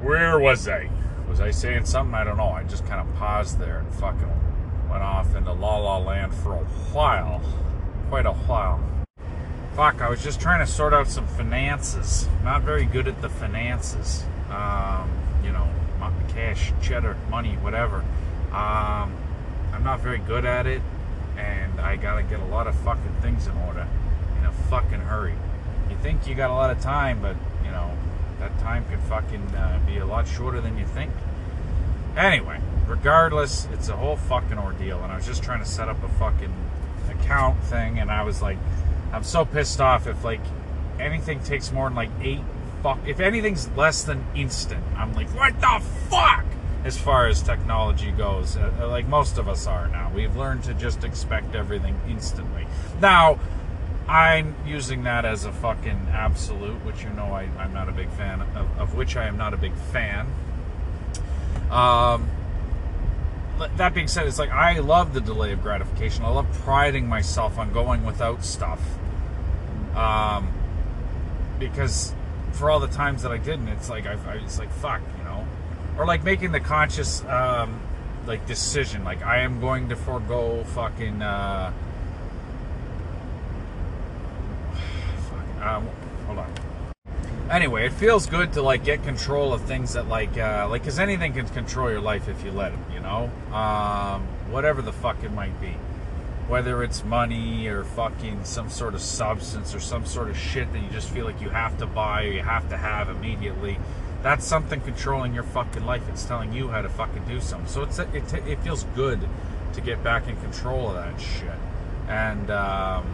where was I? Was I saying something? I don't know. I just kind of paused there and fucking went off into La La Land for a while. Quite a while. Fuck, I was just trying to sort out some finances. Not very good at the finances. Um, you know, cash, cheddar, money, whatever. Um, I'm not very good at it, and I gotta get a lot of fucking things in order in a fucking hurry. You think you got a lot of time, but, you know, that time could fucking uh, be a lot shorter than you think. Anyway, regardless, it's a whole fucking ordeal. And I was just trying to set up a fucking account thing, and I was like, I'm so pissed off if like anything takes more than like eight fuck. If anything's less than instant, I'm like, what the fuck? As far as technology goes, uh, like most of us are now, we've learned to just expect everything instantly. Now, I'm using that as a fucking absolute, which you know I, I'm not a big fan of, of which I am not a big fan. Um, that being said, it's like I love the delay of gratification. I love priding myself on going without stuff. Um, because for all the times that I didn't, it's like I, I it's like fuck, you know, or like making the conscious um, like decision, like I am going to forego fucking. Uh, <sighs> fuck, um, hold on. Anyway, it feels good to like get control of things that like uh, like because anything can control your life if you let it, you know, um, whatever the fuck it might be. Whether it's money or fucking some sort of substance or some sort of shit that you just feel like you have to buy or you have to have immediately that's something controlling your fucking life. It's telling you how to fucking do something. So it's it, it feels good to get back in control of that shit. And um,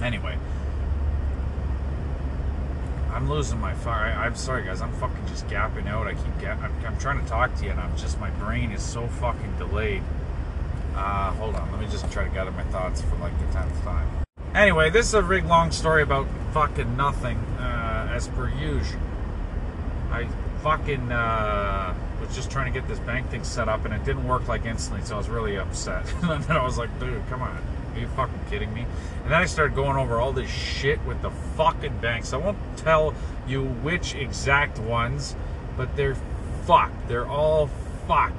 anyway I'm losing my fire. I, am sorry, guys. I'm fucking just gapping out. I keep gap- I'm, I'm trying to talk to you, and I'm just my brain is so fucking delayed. Uh, hold on, let me just try to gather my thoughts for like the tenth time. Anyway, this is a big long story about fucking nothing, uh, as per usual. I fucking uh, was just trying to get this bank thing set up and it didn't work like instantly, so I was really upset. <laughs> and then I was like, dude, come on. Are you fucking kidding me? And then I started going over all this shit with the fucking banks. I won't tell you which exact ones, but they're fucked. They're all fucked.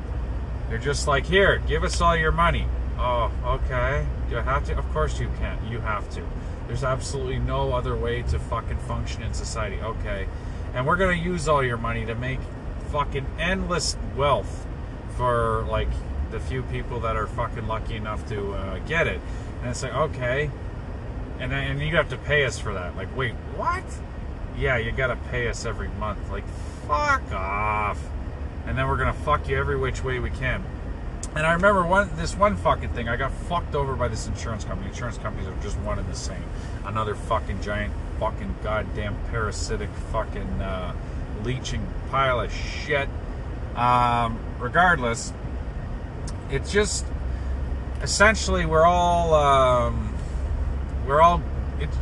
They're just like, here, give us all your money. Oh, okay. Do I have to? Of course you can. You have to. There's absolutely no other way to fucking function in society. Okay. And we're going to use all your money to make fucking endless wealth for like the few people that are fucking lucky enough to uh, get it. And it's like, okay. And, and you have to pay us for that. Like, wait, what? Yeah, you got to pay us every month. Like, fuck off and then we're gonna fuck you every which way we can. And I remember one this one fucking thing. I got fucked over by this insurance company. Insurance companies are just one and the same. Another fucking giant, fucking goddamn parasitic, fucking uh, leeching pile of shit. Um, regardless, it's just essentially we're all um, we're all it's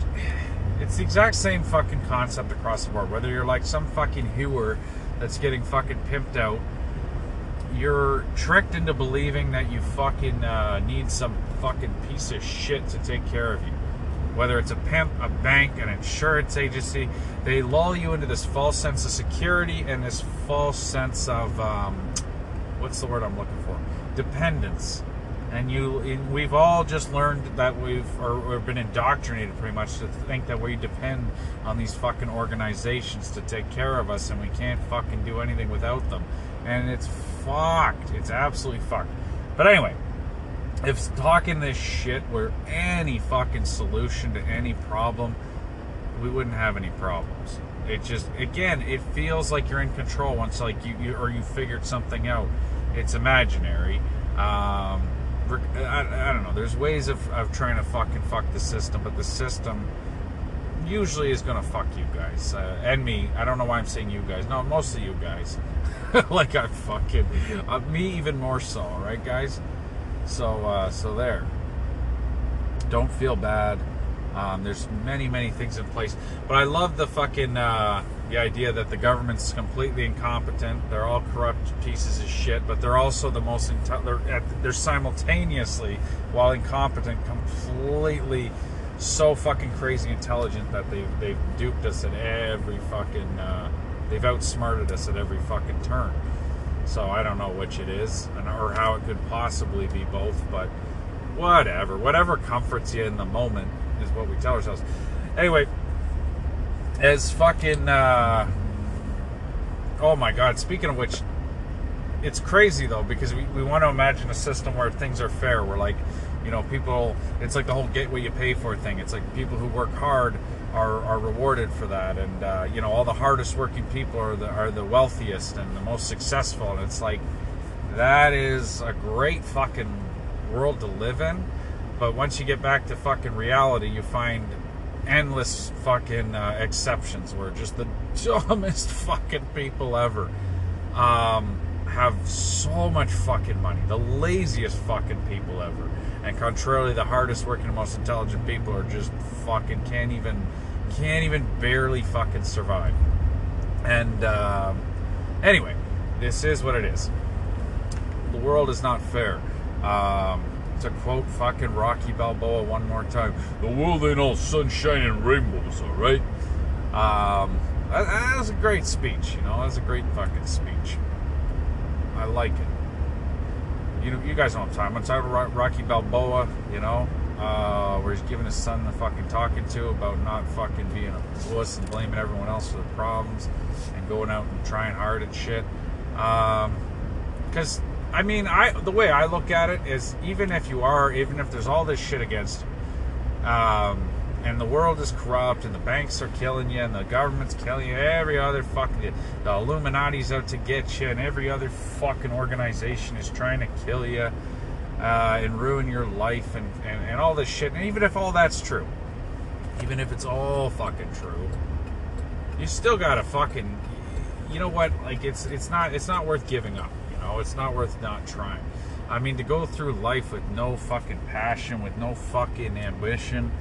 it's the exact same fucking concept across the board. Whether you're like some fucking hewer that's getting fucking pimped out. You're tricked into believing that you fucking uh, need some fucking piece of shit to take care of you. Whether it's a pimp, a bank, an insurance agency, they lull you into this false sense of security and this false sense of um, what's the word I'm looking for? Dependence. And you we've all just learned that we've or, or, been indoctrinated pretty much to think that we depend on these fucking organizations to take care of us and we can't fucking do anything without them. And it's fucked. It's absolutely fucked. But anyway if talking this shit were any fucking solution to any problem we wouldn't have any problems. It just again it feels like you're in control once like you, you or you figured something out it's imaginary um, I, I don't know. There's ways of, of trying to fucking fuck the system, but the system usually is gonna fuck you guys uh, and me. I don't know why I'm saying you guys. No, most of you guys. <laughs> like I fucking uh, me even more so, right, guys? So uh, so there. Don't feel bad. Um, there's many many things in place, but I love the fucking uh, the idea that the government's completely incompetent. They're all corrupt pieces of shit, but they're also the most. They're, they're simultaneously, while incompetent, completely so fucking crazy intelligent that they they've duped us at every fucking. Uh, they've outsmarted us at every fucking turn. So I don't know which it is, or how it could possibly be both, but whatever. Whatever comforts you in the moment is what we tell ourselves. Anyway, as fucking uh, oh my god speaking of which it's crazy though because we, we want to imagine a system where things are fair where like you know people it's like the whole get what you pay for thing. It's like people who work hard are, are rewarded for that. And uh, you know all the hardest working people are the are the wealthiest and the most successful. And it's like that is a great fucking world to live in. But once you get back to fucking reality you find endless fucking uh, exceptions where just the <laughs> dumbest fucking people ever. Um, have so much fucking money. The laziest fucking people ever. And contrarily, the hardest working most intelligent people are just fucking can't even can't even barely fucking survive. And um, anyway, this is what it is. The world is not fair. Um, to quote fucking Rocky Balboa one more time, the world ain't all sunshine and rainbows, all right? Um, that, that was a great speech, you know. That was a great fucking speech. I like it. You know, you guys know what I'm talking. I'm talking about Rocky Balboa, you know, uh, where he's giving his son the fucking talking to about not fucking being a wuss and blaming everyone else for the problems and going out and trying hard and shit. Because I mean, I the way I look at it is even if you are, even if there's all this shit against um, and the world is corrupt, and the banks are killing you, and the government's killing you, every other fucking the Illuminati's out to get you, and every other fucking organization is trying to kill you uh, and ruin your life, and, and and all this shit. And even if all that's true, even if it's all fucking true, you still gotta fucking, you know what? Like it's it's not it's not worth giving up. Know, it's not worth not trying. I mean, to go through life with no fucking passion, with no fucking ambition.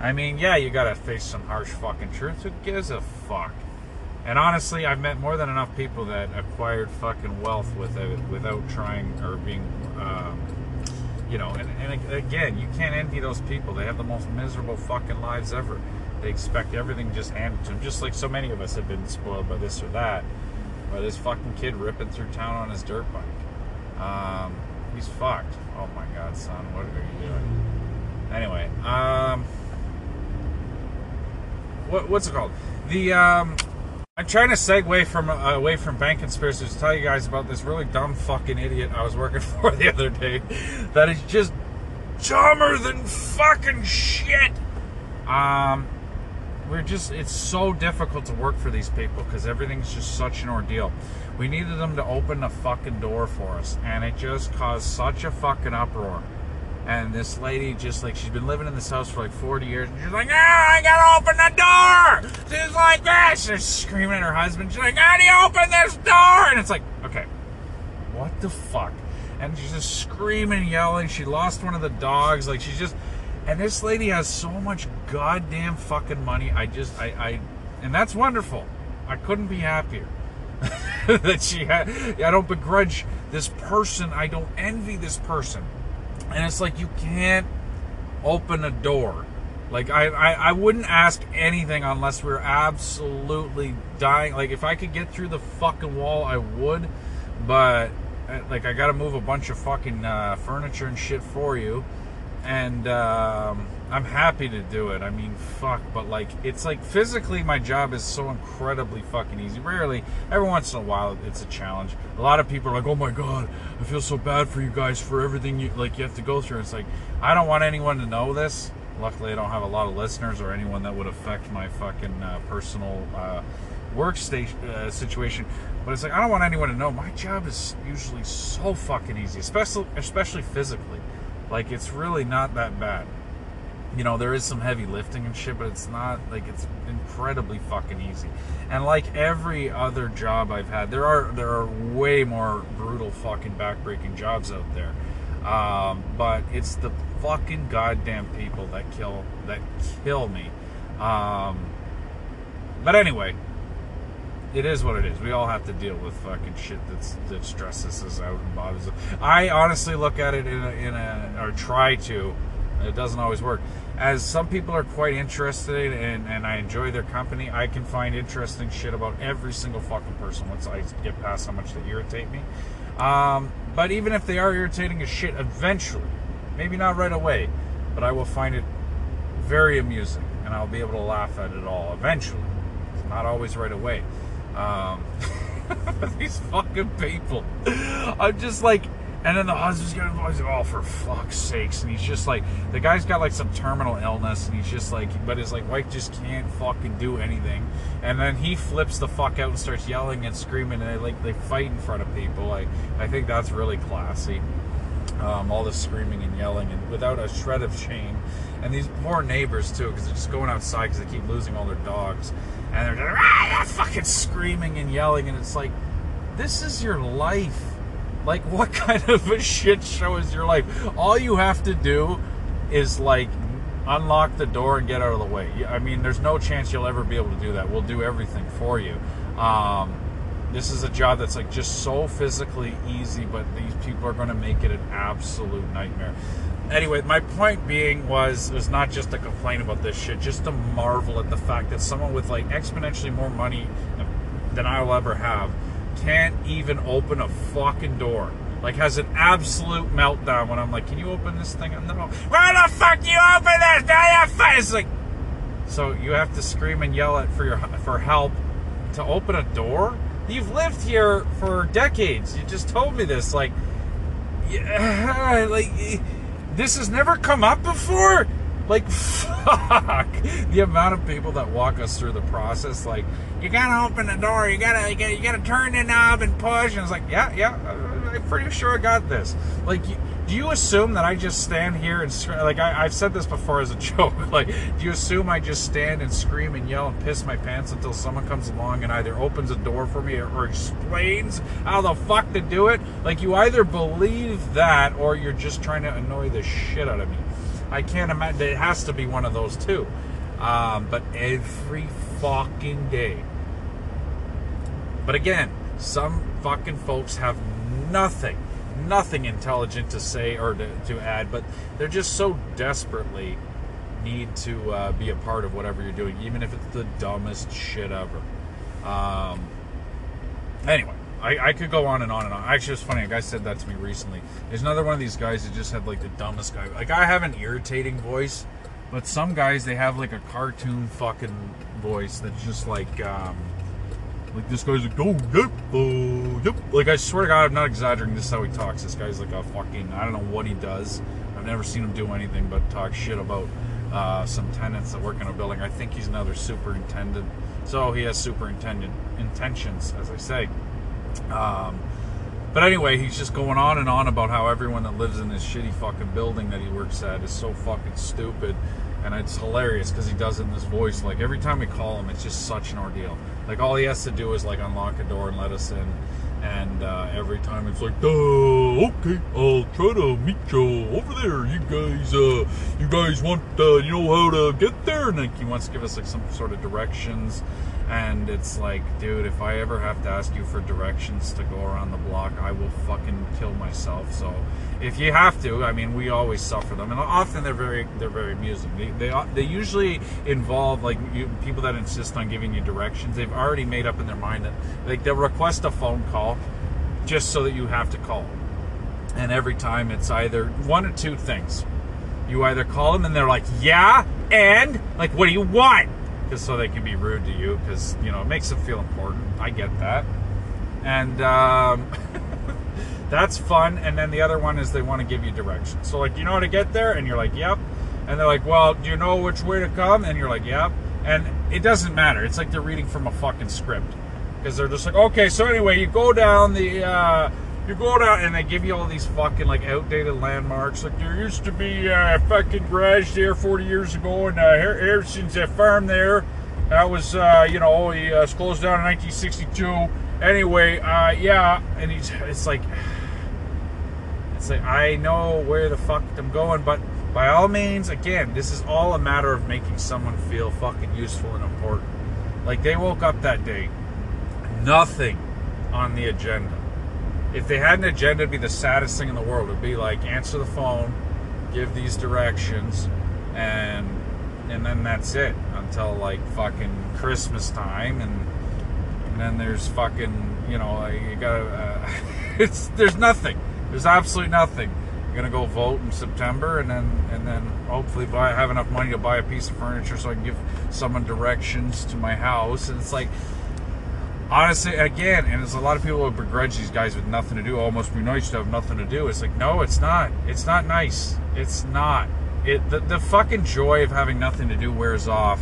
I mean, yeah, you gotta face some harsh fucking truths Who gives a fuck? And honestly, I've met more than enough people that acquired fucking wealth without without trying or being, um, you know. And, and again, you can't envy those people. They have the most miserable fucking lives ever. They expect everything just handed to them, just like so many of us have been spoiled by this or that. This fucking kid ripping through town on his dirt bike. Um, he's fucked. Oh my god, son, what are you doing? Anyway, um, what, what's it called? The um, I'm trying to segue from uh, away from bank conspiracies to tell you guys about this really dumb fucking idiot I was working <laughs> for the other day that is just dumber than fucking shit. Um, we're just it's so difficult to work for these people because everything's just such an ordeal. We needed them to open the fucking door for us, and it just caused such a fucking uproar. And this lady just like she's been living in this house for like 40 years, and she's like, "Ah, I gotta open the door!" She's like this, she's screaming at her husband. She's like, "How do you open this door?" And it's like, okay, what the fuck? And she's just screaming, yelling. She lost one of the dogs. Like she's just, and this lady has so much goddamn fucking money. I just, I, I, and that's wonderful. I couldn't be happier <laughs> that she had. I don't begrudge this person. I don't envy this person. And it's like you can't open a door. Like I, I, I wouldn't ask anything unless we are absolutely dying. Like if I could get through the fucking wall, I would. But uh, like I got to move a bunch of fucking uh, furniture and shit for you, and um, I'm happy to do it. I mean, fuck, but like it's like physically my job is so incredibly fucking easy. Rarely, every once in a while, it's a challenge. A lot of people are like, "Oh my god, I feel so bad for you guys for everything you like you have to go through." It's like I don't want anyone to know this. Luckily, I don't have a lot of listeners or anyone that would affect my fucking uh, personal uh, workstation uh, situation. But it's like I don't want anyone to know. My job is usually so fucking easy, especially especially physically. Like it's really not that bad. You know, there is some heavy lifting and shit, but it's not like it's incredibly fucking easy. And like every other job I've had, there are there are way more brutal fucking backbreaking jobs out there. Um, but it's the fucking goddamn people that kill that kill me. Um, but anyway, it is what it is. We all have to deal with fucking shit that's that stresses us out and bothers us. I honestly look at it in a, in a or try to. It doesn't always work. As some people are quite interested in, and I enjoy their company, I can find interesting shit about every single fucking person once I get past how much they irritate me. Um, but even if they are irritating as shit, eventually, maybe not right away, but I will find it very amusing, and I'll be able to laugh at it all eventually. It's not always right away. Um, <laughs> these fucking people. I'm just like, and then the husband's like, oh, for fuck's sakes. And he's just like, the guy's got like some terminal illness, and he's just like, but his like wife just can't fucking do anything. And then he flips the fuck out and starts yelling and screaming, and they like they fight in front of people. Like, I think that's really classy. Um, all this screaming and yelling, and without a shred of shame. And these poor neighbors too, because they're just going outside because they keep losing all their dogs, and they're just ah, fucking screaming and yelling, and it's like, this is your life. Like, <laughs> what kind of a shit show is your life? All you have to do is like unlock the door and get out of the way. I mean, there's no chance you'll ever be able to do that. We'll do everything for you. Um, this is a job that's like just so physically easy, but these people are going to make it an absolute nightmare. Anyway, my point being was was not just to complain about this shit, just to marvel at the fact that someone with like exponentially more money than I'll ever have can't even open a fucking door. Like has an absolute meltdown when I'm like, "Can you open this thing?" And no. Where the fuck you open this? It's like, so you have to scream and yell at for your for help to open a door. You've lived here for decades. You just told me this. Like, yeah, <laughs> like this has never come up before. Like, <laughs> fuck. The amount of people that walk us through the process, like, you gotta open the door, you gotta, you gotta, you gotta turn the knob and push. And it's like, yeah, yeah, I'm pretty sure I got this. Like, do you assume that I just stand here and like I, have said this before as a <laughs> joke? Like, do you assume I just stand and scream and yell and piss my pants until someone comes along and either opens a door for me or, or explains how the fuck to do it? Like, you either believe that or you're just trying to annoy the shit out of me. I can't imagine. It has to be one of those two. Um, but every fucking day. But again, some fucking folks have nothing nothing intelligent to say or to, to add, but they're just so desperately need to uh, be a part of whatever you're doing, even if it's the dumbest shit ever. Um, anyway, I, I, could go on and on and on. Actually, it's funny. A guy said that to me recently. There's another one of these guys that just had like the dumbest guy. Like I have an irritating voice, but some guys they have like a cartoon fucking voice that's just like. Um, like this guy's like, oh yep, uh, yep. Like I swear to God, I'm not exaggerating. This is how he talks. This guy's like a fucking. I don't know what he does. I've never seen him do anything but talk shit about uh, some tenants that work in a building. I think he's another superintendent. So he has superintendent intentions, as I say. Um, but anyway, he's just going on and on about how everyone that lives in this shitty fucking building that he works at is so fucking stupid. And it's hilarious because he does it in this voice. Like every time we call him, it's just such an ordeal. Like all he has to do is like unlock a door and let us in. And uh, every time it's like, okay, I'll try to meet you over there. You guys, uh, you guys want, uh, you know how to get there? And like he wants to give us like some sort of directions. And it's like, dude, if I ever have to ask you for directions to go around the block, I will fucking kill myself. So if you have to, I mean, we always suffer them, and often they're very they're very amusing. They they, they usually involve like you, people that insist on giving you directions. They've already made up in their mind that like they'll request a phone call just so that you have to call. And every time it's either one or two things. You either call them and they're like, "Yeah," and like, "What do you want?" Because so they can be rude to you because you know it makes them feel important. I get that, and. Um, <laughs> That's fun. And then the other one is they want to give you directions. So, like, you know how to get there? And you're like, yep. And they're like, well, do you know which way to come? And you're like, yep. And it doesn't matter. It's like they're reading from a fucking script. Because they're just like, okay, so anyway, you go down the, uh, you go down and they give you all these fucking like outdated landmarks. Like there used to be a fucking garage there 40 years ago, and uh, Harrison's a farm there. That was, uh, you know, he uh, closed down in 1962. Anyway, uh, yeah, and he's, it's like, it's like, I know where the fuck I'm going, but by all means, again, this is all a matter of making someone feel fucking useful and important. Like, they woke up that day, nothing on the agenda. If they had an agenda, it'd be the saddest thing in the world. It'd be like, answer the phone, give these directions, and and then that's it until like fucking Christmas time and and then there's fucking, you know, you gotta. Uh, <laughs> it's there's nothing. There's absolutely nothing. You're gonna go vote in September, and then and then hopefully buy have enough money to buy a piece of furniture so I can give someone directions to my house. And it's like, honestly, again, and there's a lot of people who begrudge these guys with nothing to do. Almost be nice to have nothing to do. It's like, no, it's not. It's not nice. It's not. It the, the fucking joy of having nothing to do wears off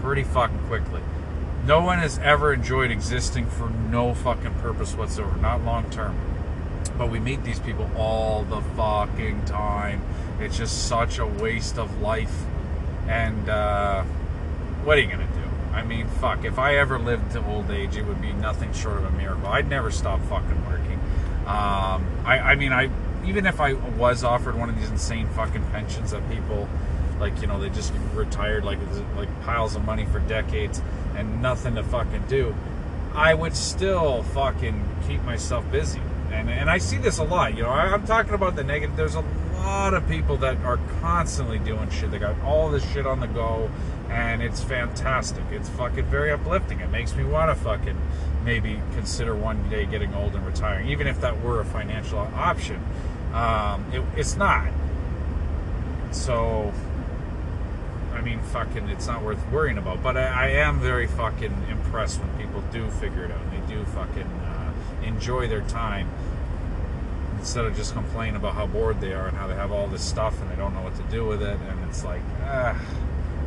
pretty fucking quickly no one has ever enjoyed existing for no fucking purpose whatsoever, not long term. But we meet these people all the fucking time. It's just such a waste of life. And uh, what are you gonna do? I mean, fuck. If I ever lived to old age, it would be nothing short of a miracle. I'd never stop fucking working. Um, I, I mean, I even if I was offered one of these insane fucking pensions that people, like you know, they just retired like like piles of money for decades and nothing to fucking do, I would still fucking keep myself busy. And and I see this a lot. You know, I, I'm talking about the negative. There's a lot of people that are constantly doing shit. They got all this shit on the go, and it's fantastic. It's fucking very uplifting. It makes me want to fucking maybe consider one day getting old and retiring, even if that were a financial option. Um, it, it's not. So, I mean, fucking, it's not worth worrying about. But I, I am very fucking impressed when people do figure it out. And they do fucking uh, enjoy their time instead of just complaining about how bored they are and how they have all this stuff and they don't know what to do with it. And it's like, ah.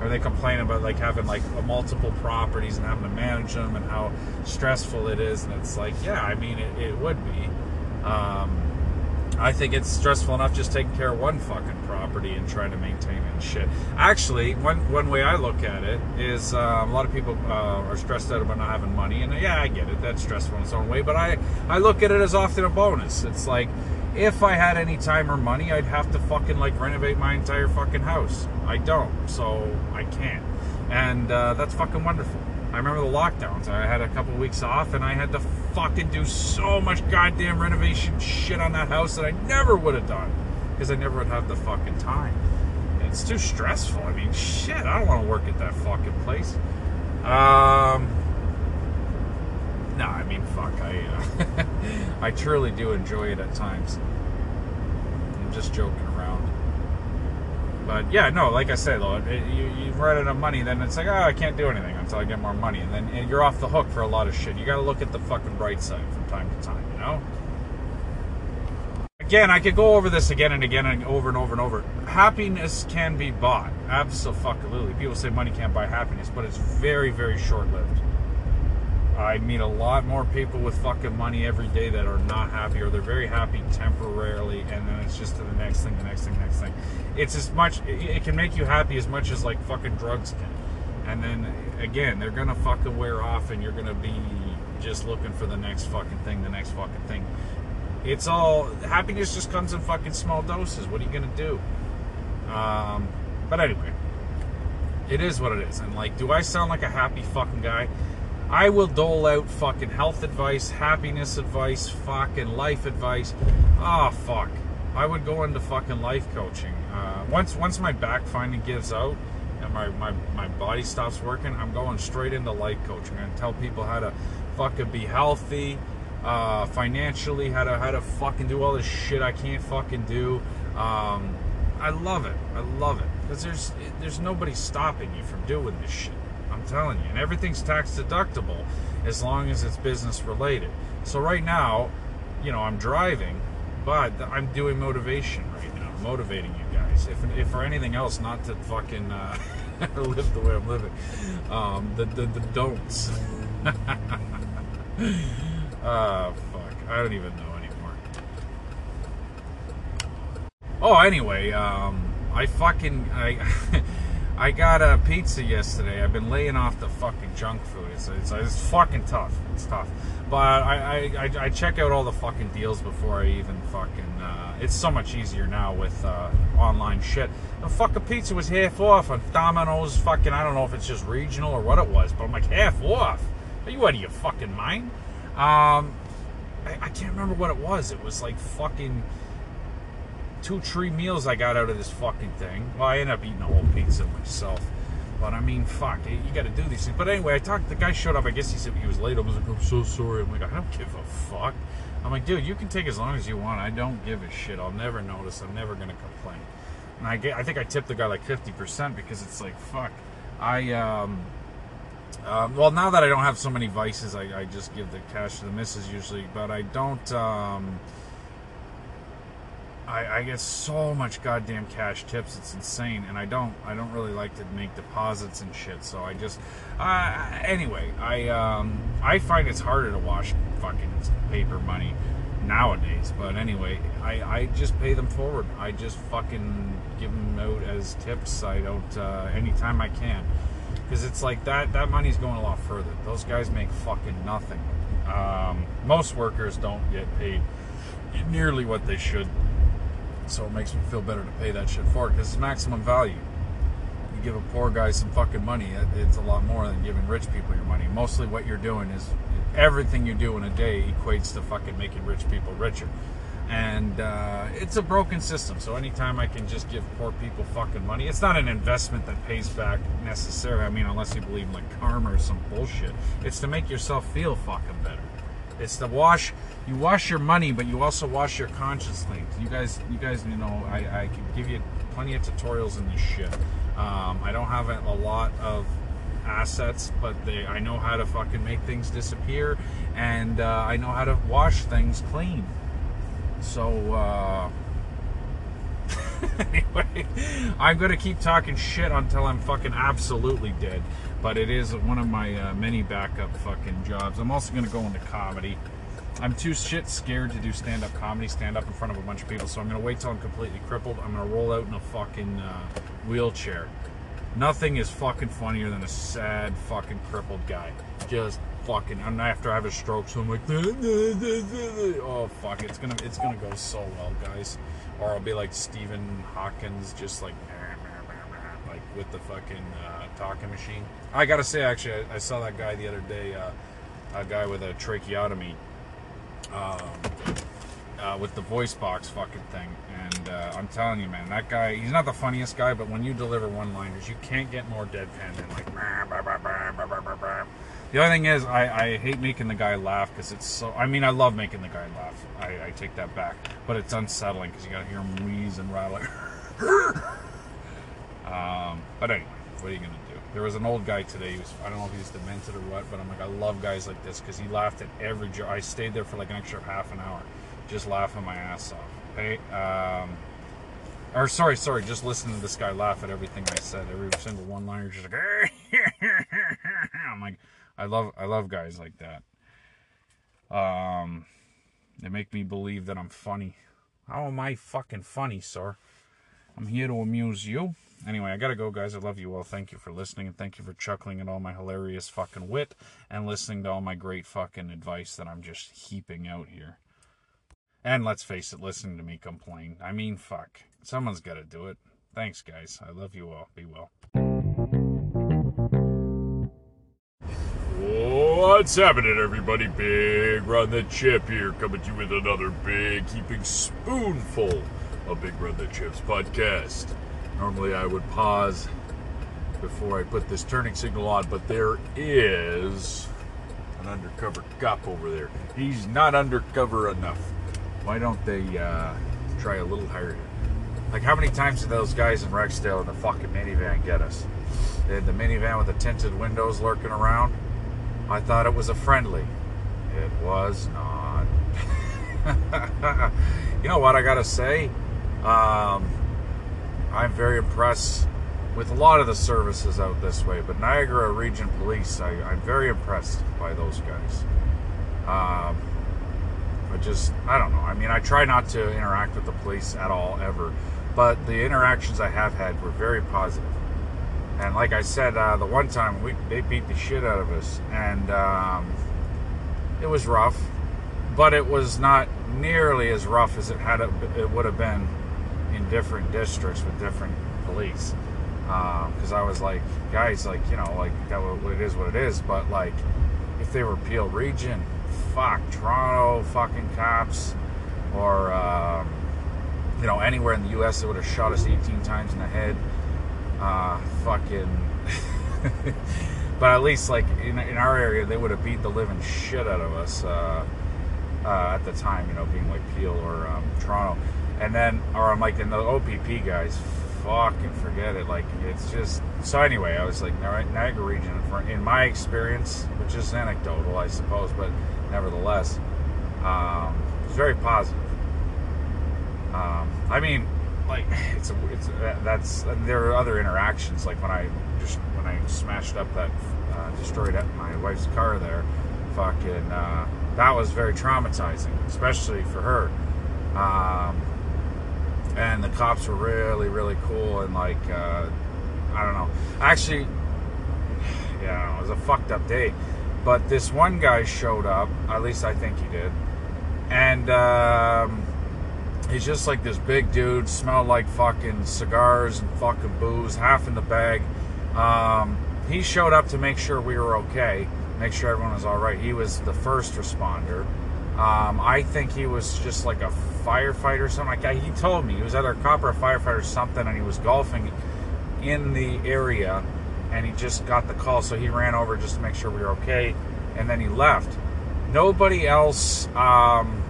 Or they complain about like having like multiple properties and having to manage them and how stressful it is. And it's like, yeah, I mean, it, it would be. Um, I think it's stressful enough just taking care of one fucking property and trying to maintain it and shit. Actually, one one way I look at it is um, a lot of people uh, are stressed out about not having money, and yeah, I get it. That's stressful in its own way, but I I look at it as often a bonus. It's like if I had any time or money, I'd have to fucking like renovate my entire fucking house. I don't, so I can't, and uh, that's fucking wonderful. I remember the lockdowns. I had a couple weeks off, and I had to fucking do so much goddamn renovation shit on that house that I never would have done because I never would have the fucking time. It's too stressful. I mean, shit. I don't want to work at that fucking place. Um. No, I mean, fuck. I uh, <laughs> I truly do enjoy it at times. I'm just joking around. But yeah, no, like I said, though, it, you, you run out of money, then it's like, oh, I can't do anything until I get more money. And then and you're off the hook for a lot of shit. You got to look at the fucking bright side from time to time, you know? Again, I could go over this again and again and over and over and over. Happiness can be bought. Absolutely. People say money can't buy happiness, but it's very, very short lived. I meet a lot more people with fucking money every day that are not happy or they're very happy temporarily and then it's just to the next thing, the next thing, the next thing. It's as much, it can make you happy as much as like fucking drugs can. And then again, they're gonna fucking wear off and you're gonna be just looking for the next fucking thing, the next fucking thing. It's all, happiness just comes in fucking small doses. What are you gonna do? Um, but anyway, it is what it is. And like, do I sound like a happy fucking guy? I will dole out fucking health advice, happiness advice, fucking life advice. Ah, oh, fuck. I would go into fucking life coaching. Uh, once once my back finally gives out and my, my, my body stops working, I'm going straight into life coaching. and tell people how to fucking be healthy, uh, financially, how to how to fucking do all this shit I can't fucking do. Um, I love it. I love it because there's there's nobody stopping you from doing this shit. Telling you. And everything's tax deductible as long as it's business related. So right now, you know, I'm driving, but I'm doing motivation right now, motivating you guys. If, if for anything else, not to fucking uh, <laughs> live the way I'm living. Um, the, the, the don'ts. uh, <laughs> fuck. I don't even know anymore. Oh, anyway, um, I fucking, I... <laughs> I got a pizza yesterday. I've been laying off the fucking junk food. It's, it's, it's fucking tough. It's tough. But I, I, I, check out all the fucking deals before I even fucking. Uh, it's so much easier now with uh, online shit. The fucking pizza was half off on Domino's. Fucking, I don't know if it's just regional or what it was, but I'm like half off. Are you out of your fucking mind? Um, I, I can't remember what it was. It was like fucking two, three meals I got out of this fucking thing. Well, I ended up eating a whole pizza myself. But I mean, fuck, you got to do these things. But anyway, I talked. The guy showed up. I guess he said he was late. I was like, I'm so sorry. I'm like, I don't give a fuck. I'm like, dude, you can take as long as you want. I don't give a shit. I'll never notice. I'm never gonna complain. And I get, I think I tipped the guy like 50% because it's like, fuck. I um, um, well, now that I don't have so many vices, I, I just give the cash to the missus usually. But I don't. Um, I, I, get so much goddamn cash tips. It's insane, and I don't. I don't really like to make deposits and shit. So I just. Uh, anyway, I um, I find it's harder to wash fucking paper money nowadays. But anyway, I, I just pay them forward. I just fucking give them out as tips. I don't uh, anytime I can. because it's like that that money's going a lot further. Those guys make fucking nothing. Um, most workers don't get paid nearly what they should, so it makes me feel better to pay that shit forward because it's maximum value. You give a poor guy some fucking money, it's a lot more than giving rich people your money. Mostly, what you're doing is everything you do in a day equates to fucking making rich people richer. And uh, it's a broken system. So anytime I can just give poor people fucking money, it's not an investment that pays back necessarily. I mean, unless you believe in like karma or some bullshit. It's to make yourself feel fucking better. It's the wash. You wash your money, but you also wash your conscience. You guys, you guys, you know, I, I can give you plenty of tutorials in this shit. Um, I don't have a, a lot of assets, but they, I know how to fucking make things disappear, and uh, I know how to wash things clean. So, uh, <laughs> anyway, I'm going to keep talking shit until I'm fucking absolutely dead. But it is one of my uh, many backup fucking jobs. I'm also going to go into comedy. I'm too shit scared to do stand up comedy, stand up in front of a bunch of people. So I'm going to wait till I'm completely crippled. I'm going to roll out in a fucking uh, wheelchair. Nothing is fucking funnier than a sad fucking crippled guy. Just fucking. And after I have a stroke, so I'm like, <laughs> oh fuck, it's gonna it's gonna go so well, guys. Or I'll be like Stephen Hawkins, just like like with the fucking uh, talking machine. I gotta say, actually, I, I saw that guy the other day, uh, a guy with a tracheotomy, um, uh, with the voice box fucking thing. And uh, I'm telling you, man, that guy, he's not the funniest guy, but when you deliver one liners, you can't get more deadpan than like. The other thing is, I, I hate making the guy laugh because it's so. I mean, I love making the guy laugh. I, I take that back. But it's unsettling because you gotta hear him wheeze and rattle. <laughs> um, but anyway, what are you gonna do? There was an old guy today. He was, I don't know if he's demented or what, but I'm like, I love guys like this because he laughed at every joke. I stayed there for like an extra half an hour, just laughing my ass off. Hey, um, or sorry, sorry, just listening to this guy laugh at everything I said, every single one liner, just like, <laughs> I'm like, I love, I love guys like that. Um, they make me believe that I'm funny. How am I fucking funny, sir? I'm here to amuse you. Anyway, I gotta go, guys. I love you all. Thank you for listening, and thank you for chuckling at all my hilarious fucking wit and listening to all my great fucking advice that I'm just heaping out here. And let's face it, listening to me complain. I mean, fuck. Someone's gotta do it. Thanks, guys. I love you all. Be well. What's happening, everybody? Big Ron the Chip here, coming to you with another big heaping spoonful of Big Ron the Chips podcast. Normally, I would pause before I put this turning signal on, but there is an undercover cop over there. He's not undercover enough. Why don't they uh, try a little harder? Like, how many times did those guys in Rexdale in the fucking minivan get us? They had the minivan with the tinted windows lurking around. I thought it was a friendly. It was not. <laughs> you know what I gotta say? Um, I'm very impressed with a lot of the services out this way, but Niagara Region Police, I, I'm very impressed by those guys. Um, I just, I don't know. I mean, I try not to interact with the police at all, ever, but the interactions I have had were very positive. And like I said, uh, the one time we they beat the shit out of us, and um, it was rough, but it was not nearly as rough as it had it would have been in different districts with different police. Because I was like, guys, like you know, like that what it is, what it is. But like, if they were Peel Region, fuck Toronto, fucking cops, or um, you know anywhere in the U.S. they would have shot us 18 times in the head uh, fucking. <laughs> but at least, like in, in our area, they would have beat the living shit out of us uh, uh, at the time. You know, being like Peel or um, Toronto, and then or I'm like the OPP guys. Fucking forget it. Like it's just so. Anyway, I was like, Niagara region. In my experience, which is anecdotal, I suppose, but nevertheless, um, it's very positive. Um, I mean, like it's a, it's a, that's there are other interactions like when I just when I smashed up that uh, destroyed my wife's car there fucking uh, that was very traumatizing especially for her um, and the cops were really really cool and like uh, I don't know actually <sighs> yeah, it was a fucked up day. But this one guy showed up. At least I think he did, and um, he's just like this big dude. Smelled like fucking cigars and fucking booze, half in the bag. Um, he showed up to make sure we were okay, make sure everyone was all right. He was the first responder. Um, I think he was just like a firefighter or something. Like he told me he was either a cop or a firefighter or something, and he was golfing in the area, and he just got the call, so he ran over just to make sure we were okay, and then he left. Nobody else um,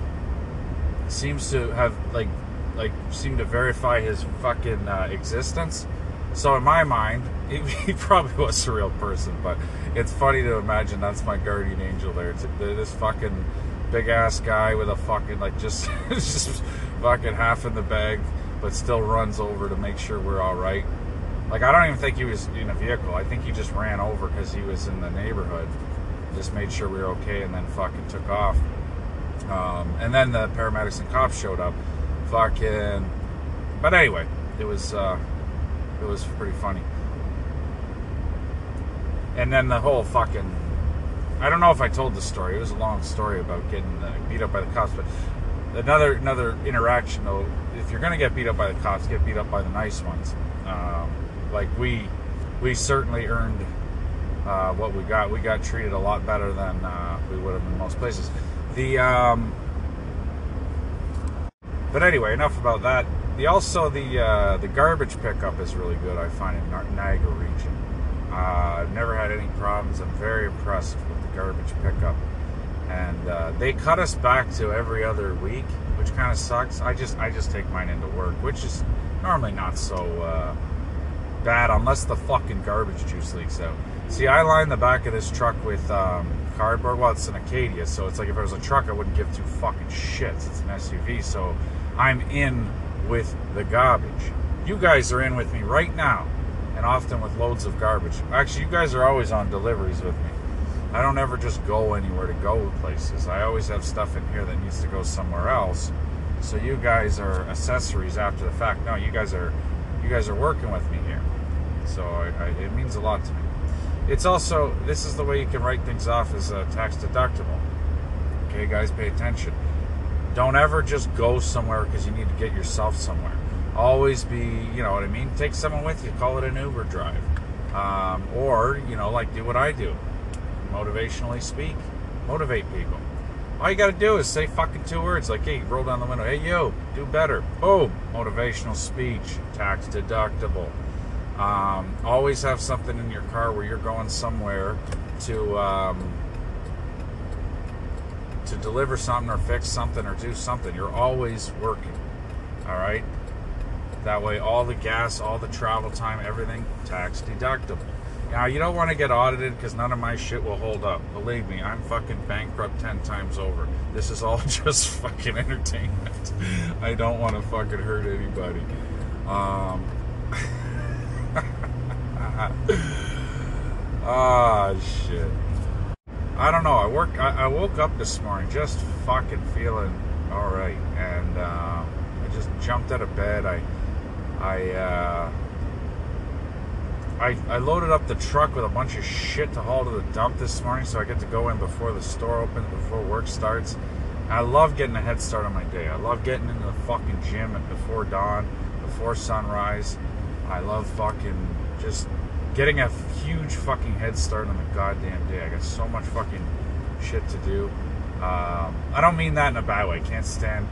seems to have like like seemed to verify his fucking uh, existence. So in my mind, <laughs> he, he, probably was a real person, but it's funny to imagine that's my guardian angel there. It's, this fucking big ass guy with a fucking like just <laughs> just fucking half in the bag, but still runs over to make sure we're all right. Like I don't even think he was in a vehicle. I think he just ran over because he was in the neighborhood. Just made sure we were okay, and then fucking took off. Um, and then the paramedics and cops showed up. Fucking. But anyway, it was uh, it was pretty funny. And then the whole fucking I don't know if I told the story. It was a long story about getting uh, beat up by the cops. But another another interaction though, if you're gonna get beat up by the cops, get beat up by the nice ones. Um, like we we certainly earned uh, what we got. We got treated a lot better than uh, we would have in most places. The um, but anyway, enough about that. The also the uh, the garbage pickup is really good. I find in Niagara region. Uh, I've never had any problems. I'm very impressed with the garbage pickup. And uh, they cut us back to every other week, which kind of sucks. I just I just take mine into work, which is normally not so uh, bad unless the fucking garbage juice leaks out. See, I line the back of this truck with um, cardboard. Well, it's an Acadia, so it's like if it was a truck, I wouldn't give two fucking shits. It's an SUV, so I'm in with the garbage. You guys are in with me right now and often with loads of garbage. Actually, you guys are always on deliveries with me. I don't ever just go anywhere to go places. I always have stuff in here that needs to go somewhere else. So you guys are accessories after the fact. No, you guys are you guys are working with me here. So I, I, it means a lot to me. It's also this is the way you can write things off as a tax deductible. Okay, guys, pay attention. Don't ever just go somewhere because you need to get yourself somewhere always be, you know what I mean? Take someone with you, call it an Uber drive. Um, or, you know, like do what I do motivationally speak, motivate people. All you got to do is say fucking two words like, hey, roll down the window, hey, yo, do better. Boom, motivational speech, tax deductible. Um, always have something in your car where you're going somewhere to um, to deliver something or fix something or do something. You're always working. All right. That way, all the gas, all the travel time, everything tax deductible. Now, you don't want to get audited because none of my shit will hold up. Believe me, I'm fucking bankrupt 10 times over. This is all <laughs> just fucking entertainment. I don't want to fucking hurt anybody. Um, <laughs> ah, shit. I don't know. I work. I, I, woke up this morning just fucking feeling all right, and uh, I just jumped out of bed. I I, uh, I, I loaded up the truck with a bunch of shit to haul to the dump this morning, so I get to go in before the store opens, before work starts. I love getting a head start on my day. I love getting into the fucking gym before dawn, before sunrise. I love fucking just getting a huge fucking head start on the goddamn day. I got so much fucking shit to do. Um, I don't mean that in a bad way. I Can't stand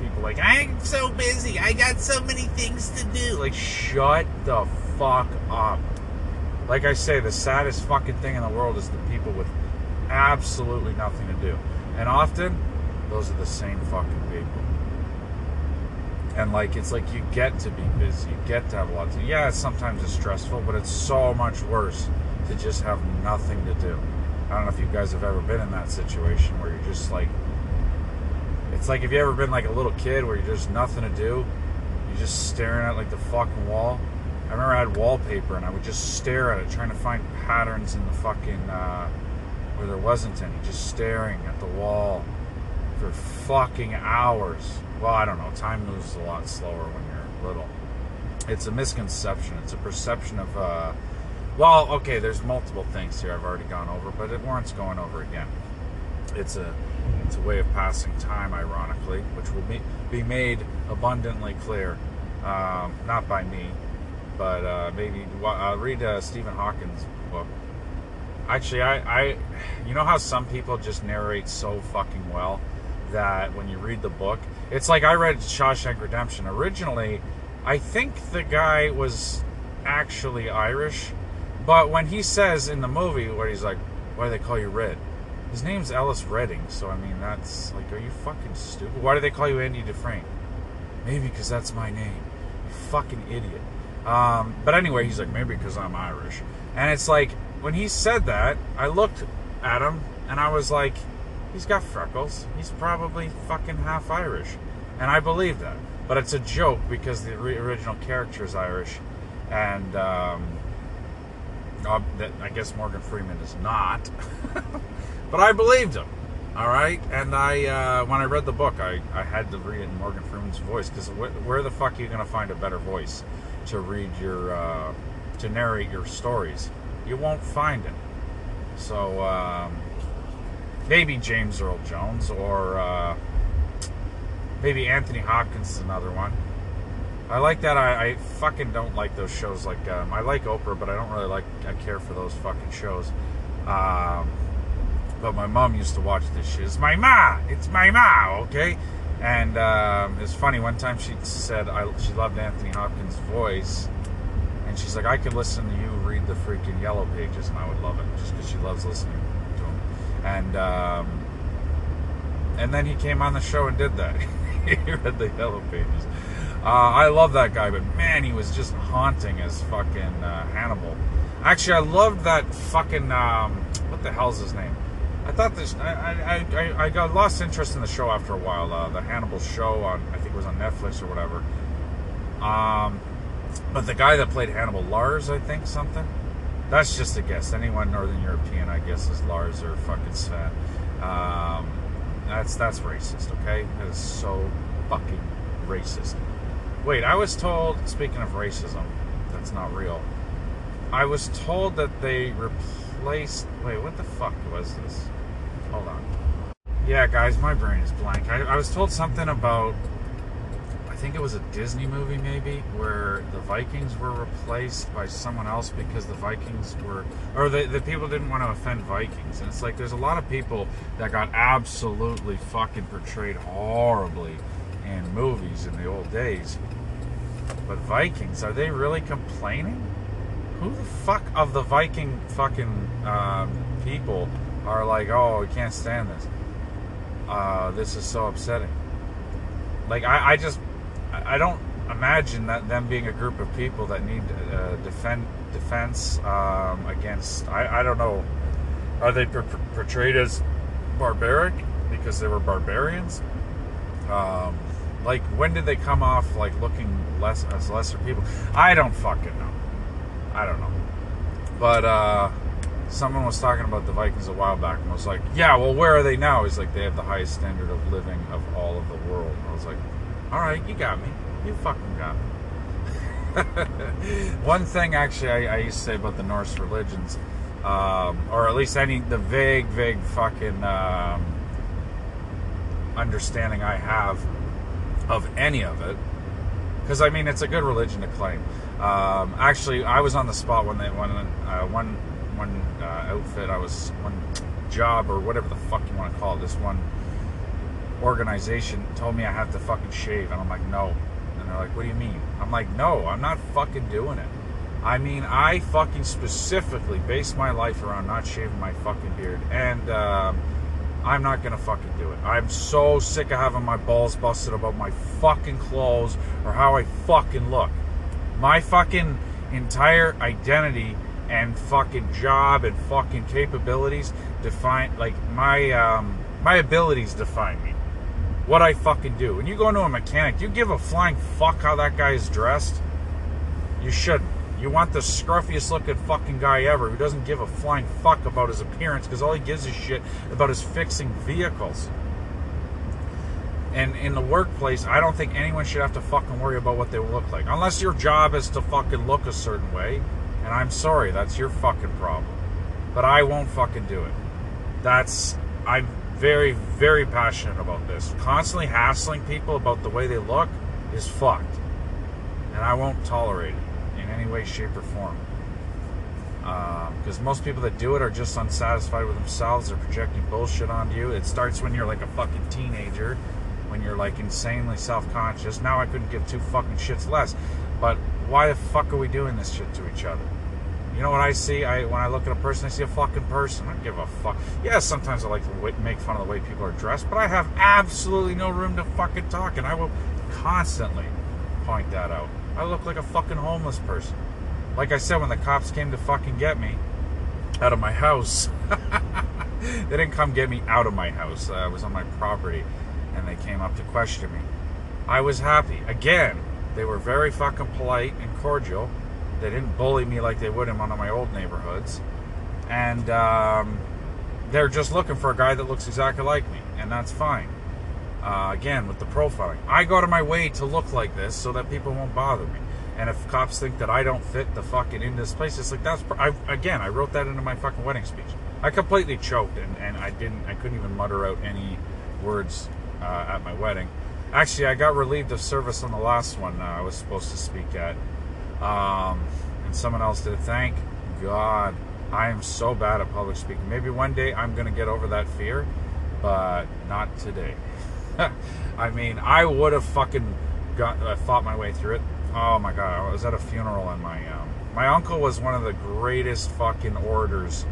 people like, I'm so busy. I got so many things to do. Like, shut the fuck up. Like I say, the saddest fucking thing in the world is the people with absolutely nothing to do. And often, those are the same fucking people. And like, it's like you get to be busy, you get to have a lot to do. Yeah, sometimes it's stressful, but it's so much worse to just have nothing to do. I don't know if you guys have ever been in that situation where you're just like, it's like if you ever been like a little kid where you're just nothing to do, you're just staring at like the fucking wall. I remember I had wallpaper and I would just stare at it, trying to find patterns in the fucking uh, where there wasn't any, just staring at the wall for fucking hours. Well, I don't know. Time moves a lot slower when you're little. It's a misconception. It's a perception of uh, Well, okay, there's multiple things here I've already gone over, but it warrants going over again. It's a it's a way of passing time, ironically, which will be, be made abundantly clear, um, not by me, but uh, maybe uh, read uh, Stephen Hawking's book. Actually, I, I, you know how some people just narrate so fucking well that when you read the book, it's like I read Shawshank Redemption. Originally, I think the guy was actually Irish, but when he says in the movie where he's like, "Why do they call you Red?" His name's Ellis Redding, so I mean that's like, are you fucking stupid? Why do they call you Andy Dufresne? Maybe because that's my name. You fucking idiot. Um, but anyway, he's like, maybe because I'm Irish, and it's like when he said that, I looked at him and I was like, he's got freckles. He's probably fucking half Irish, and I believe that. But it's a joke because the original character is Irish, and um, I guess Morgan Freeman is not. <laughs> but I believed him. All right, and I uh, when I read the book, I, I had to read it in Morgan Freeman's voice because wh- where the fuck are you gonna find a better voice to read your uh, to narrate your stories? You won't find it. So um, maybe James Earl Jones or uh, maybe Anthony Hopkins is another one. I like that. I, I fucking don't like those shows. Like um, I like Oprah, but I don't really like. I care for those fucking shows. Um, but my mom used to watch this shit. It's my ma. It's my ma. Okay. And um, it's funny. One time she said I, she loved Anthony Hopkins' voice, and she's like, I could listen to you read the freaking Yellow Pages, and I would love it just because she loves listening. And um, and then he came on the show and did that. <laughs> he read the Yellow Pages. Uh, I love that guy, but man, he was just haunting as fucking uh, Hannibal. Actually, I loved that fucking um, what the hell's his name? I thought this. I, I, I, I got lost interest in the show after a while. Uh, the Hannibal show on I think it was on Netflix or whatever. Um, but the guy that played Hannibal, Lars, I think something. That's just a guess. Anyone Northern European, I guess, is Lars or fucking Sven. Um, that's that's racist. Okay, that is so fucking racist. Wait, I was told, speaking of racism, that's not real. I was told that they replaced. Wait, what the fuck was this? Hold on. Yeah, guys, my brain is blank. I, I was told something about. Think it was a Disney movie, maybe, where the Vikings were replaced by someone else because the Vikings were. Or the, the people didn't want to offend Vikings. And it's like there's a lot of people that got absolutely fucking portrayed horribly in movies in the old days. But Vikings, are they really complaining? Who the fuck of the Viking fucking um, people are like, oh, we can't stand this. Uh, this is so upsetting. Like, I, I just, I don't imagine that them being a group of people that need uh, defend defense um, against. I, I don't know. Are they per- portrayed as barbaric because they were barbarians? Um, like when did they come off like looking less as lesser people? I don't fucking know. I don't know. But uh someone was talking about the Vikings a while back and was like, "Yeah, well, where are they now?" He's like, "They have the highest standard of living of all of the world." And I was like, "All right, you got me. You fucking got me." <laughs> One thing, actually, I, I, used to say about the Norse religions, um, or at least any the vague, vague fucking um, understanding I have of any of it, because I mean it's a good religion to claim. Um, actually, I was on the spot when they when uh, one one uh, outfit I was one job or whatever the fuck you want to call it. This one organization told me I have to fucking shave, and I'm like no, and they're like, what do you mean? I'm like no, I'm not fucking doing it. I mean, I fucking specifically base my life around not shaving my fucking beard, and. Uh, I'm not gonna fucking do it. I'm so sick of having my balls busted about my fucking clothes or how I fucking look. My fucking entire identity and fucking job and fucking capabilities define like my um my abilities define me. What I fucking do. When you go into a mechanic, you give a flying fuck how that guy is dressed? You shouldn't. You want the scruffiest looking fucking guy ever who doesn't give a flying fuck about his appearance because all he gives a shit about is fixing vehicles. And in the workplace, I don't think anyone should have to fucking worry about what they look like. Unless your job is to fucking look a certain way. And I'm sorry, that's your fucking problem. But I won't fucking do it. That's I'm very, very passionate about this. Constantly hassling people about the way they look is fucked. And I won't tolerate it in any way, shape, or form. Because um, most people that do it are just unsatisfied with themselves. They're projecting bullshit onto you. It starts when you're like a fucking teenager, when you're like insanely self conscious. Now I couldn't give two fucking shits less. But why the fuck are we doing this shit to each other? You know what I see? I when I look at a person, I see a fucking person. I don't give a fuck. Yeah, sometimes I like to make fun of the way people are dressed, but I have absolutely no room to fucking talk, and I will constantly point that out. I look like a fucking homeless person. Like I said, when the cops came to fucking get me out of my house, <laughs> they didn't come get me out of my house. I was on my property, and they came up to question me. I was happy. Again, they were very fucking polite and cordial. They didn't bully me like they would in one of my old neighborhoods. And um, they're just looking for a guy that looks exactly like me, and that's fine. Uh, again, with the profiling, I go to my way to look like this so that people won't bother me. And if cops think that I don't fit the fucking in this place, it's like that's I, again. I wrote that into my fucking wedding speech. I completely choked and, and I didn't. I couldn't even mutter out any words uh, at my wedding. Actually, I got relieved of service on the last one uh, I was supposed to speak at, um, and someone else did. Thank God. I am so bad at public speaking. Maybe one day I'm gonna get over that fear, but not today. <laughs> I mean, I would have fucking got uh, fought my way through it. Oh my god, I was at a funeral and my um, my uncle was one of the greatest fucking orators.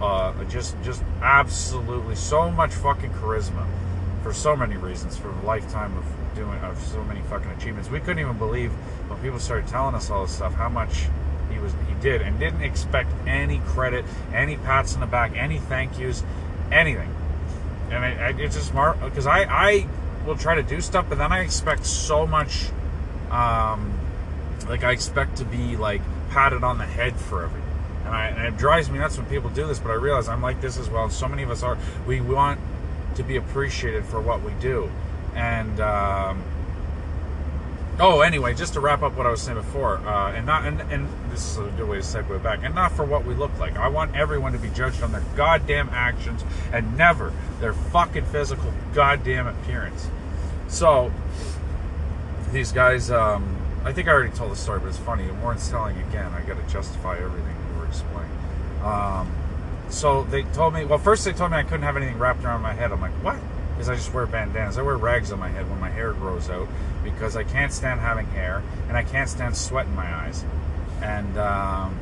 Uh, just just absolutely so much fucking charisma for so many reasons for a lifetime of doing of so many fucking achievements. We couldn't even believe when people started telling us all this stuff how much he was he did and didn't expect any credit, any pats in the back, any thank yous, anything. And it, it's just smart because I I will try to do stuff, but then I expect so much um, like I expect to be like patted on the head for everything. And, I, and it drives me nuts when people do this, but I realize I'm like this as well. And So many of us are. We want to be appreciated for what we do. And um, oh, anyway, just to wrap up what I was saying before, uh, and not and, and this is a good way to segue back, and not for what we look like. I want everyone to be judged on their goddamn actions and never their fucking physical goddamn appearance. So these guys, um, I think I already told the story, but it's funny. Warren's telling again. I got to justify everything we were explaining. Um, so they told me. Well, first they told me I couldn't have anything wrapped around my head. I'm like, what? Because I just wear bandanas. I wear rags on my head when my hair grows out because I can't stand having hair and I can't stand sweat in my eyes. And um,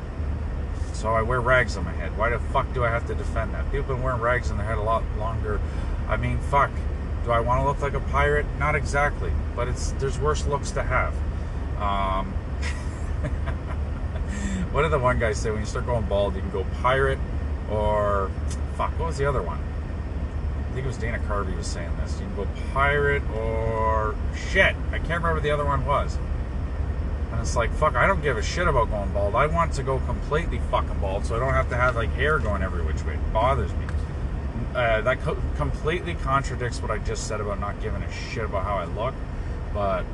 so I wear rags on my head. Why the fuck do I have to defend that? People have been wearing rags on their head a lot longer. I mean, fuck. Do I want to look like a pirate? Not exactly, but it's there's worse looks to have. Um, <laughs> what did the one guy say? When you start going bald, you can go pirate or fuck. What was the other one? I think it was Dana Carvey was saying this. You can go pirate or shit. I can't remember the other one was. And it's like, fuck, I don't give a shit about going bald. I want to go completely fucking bald so I don't have to have like hair going every which way. It bothers me uh, that co- completely contradicts what I just said about not giving a shit about how I look. But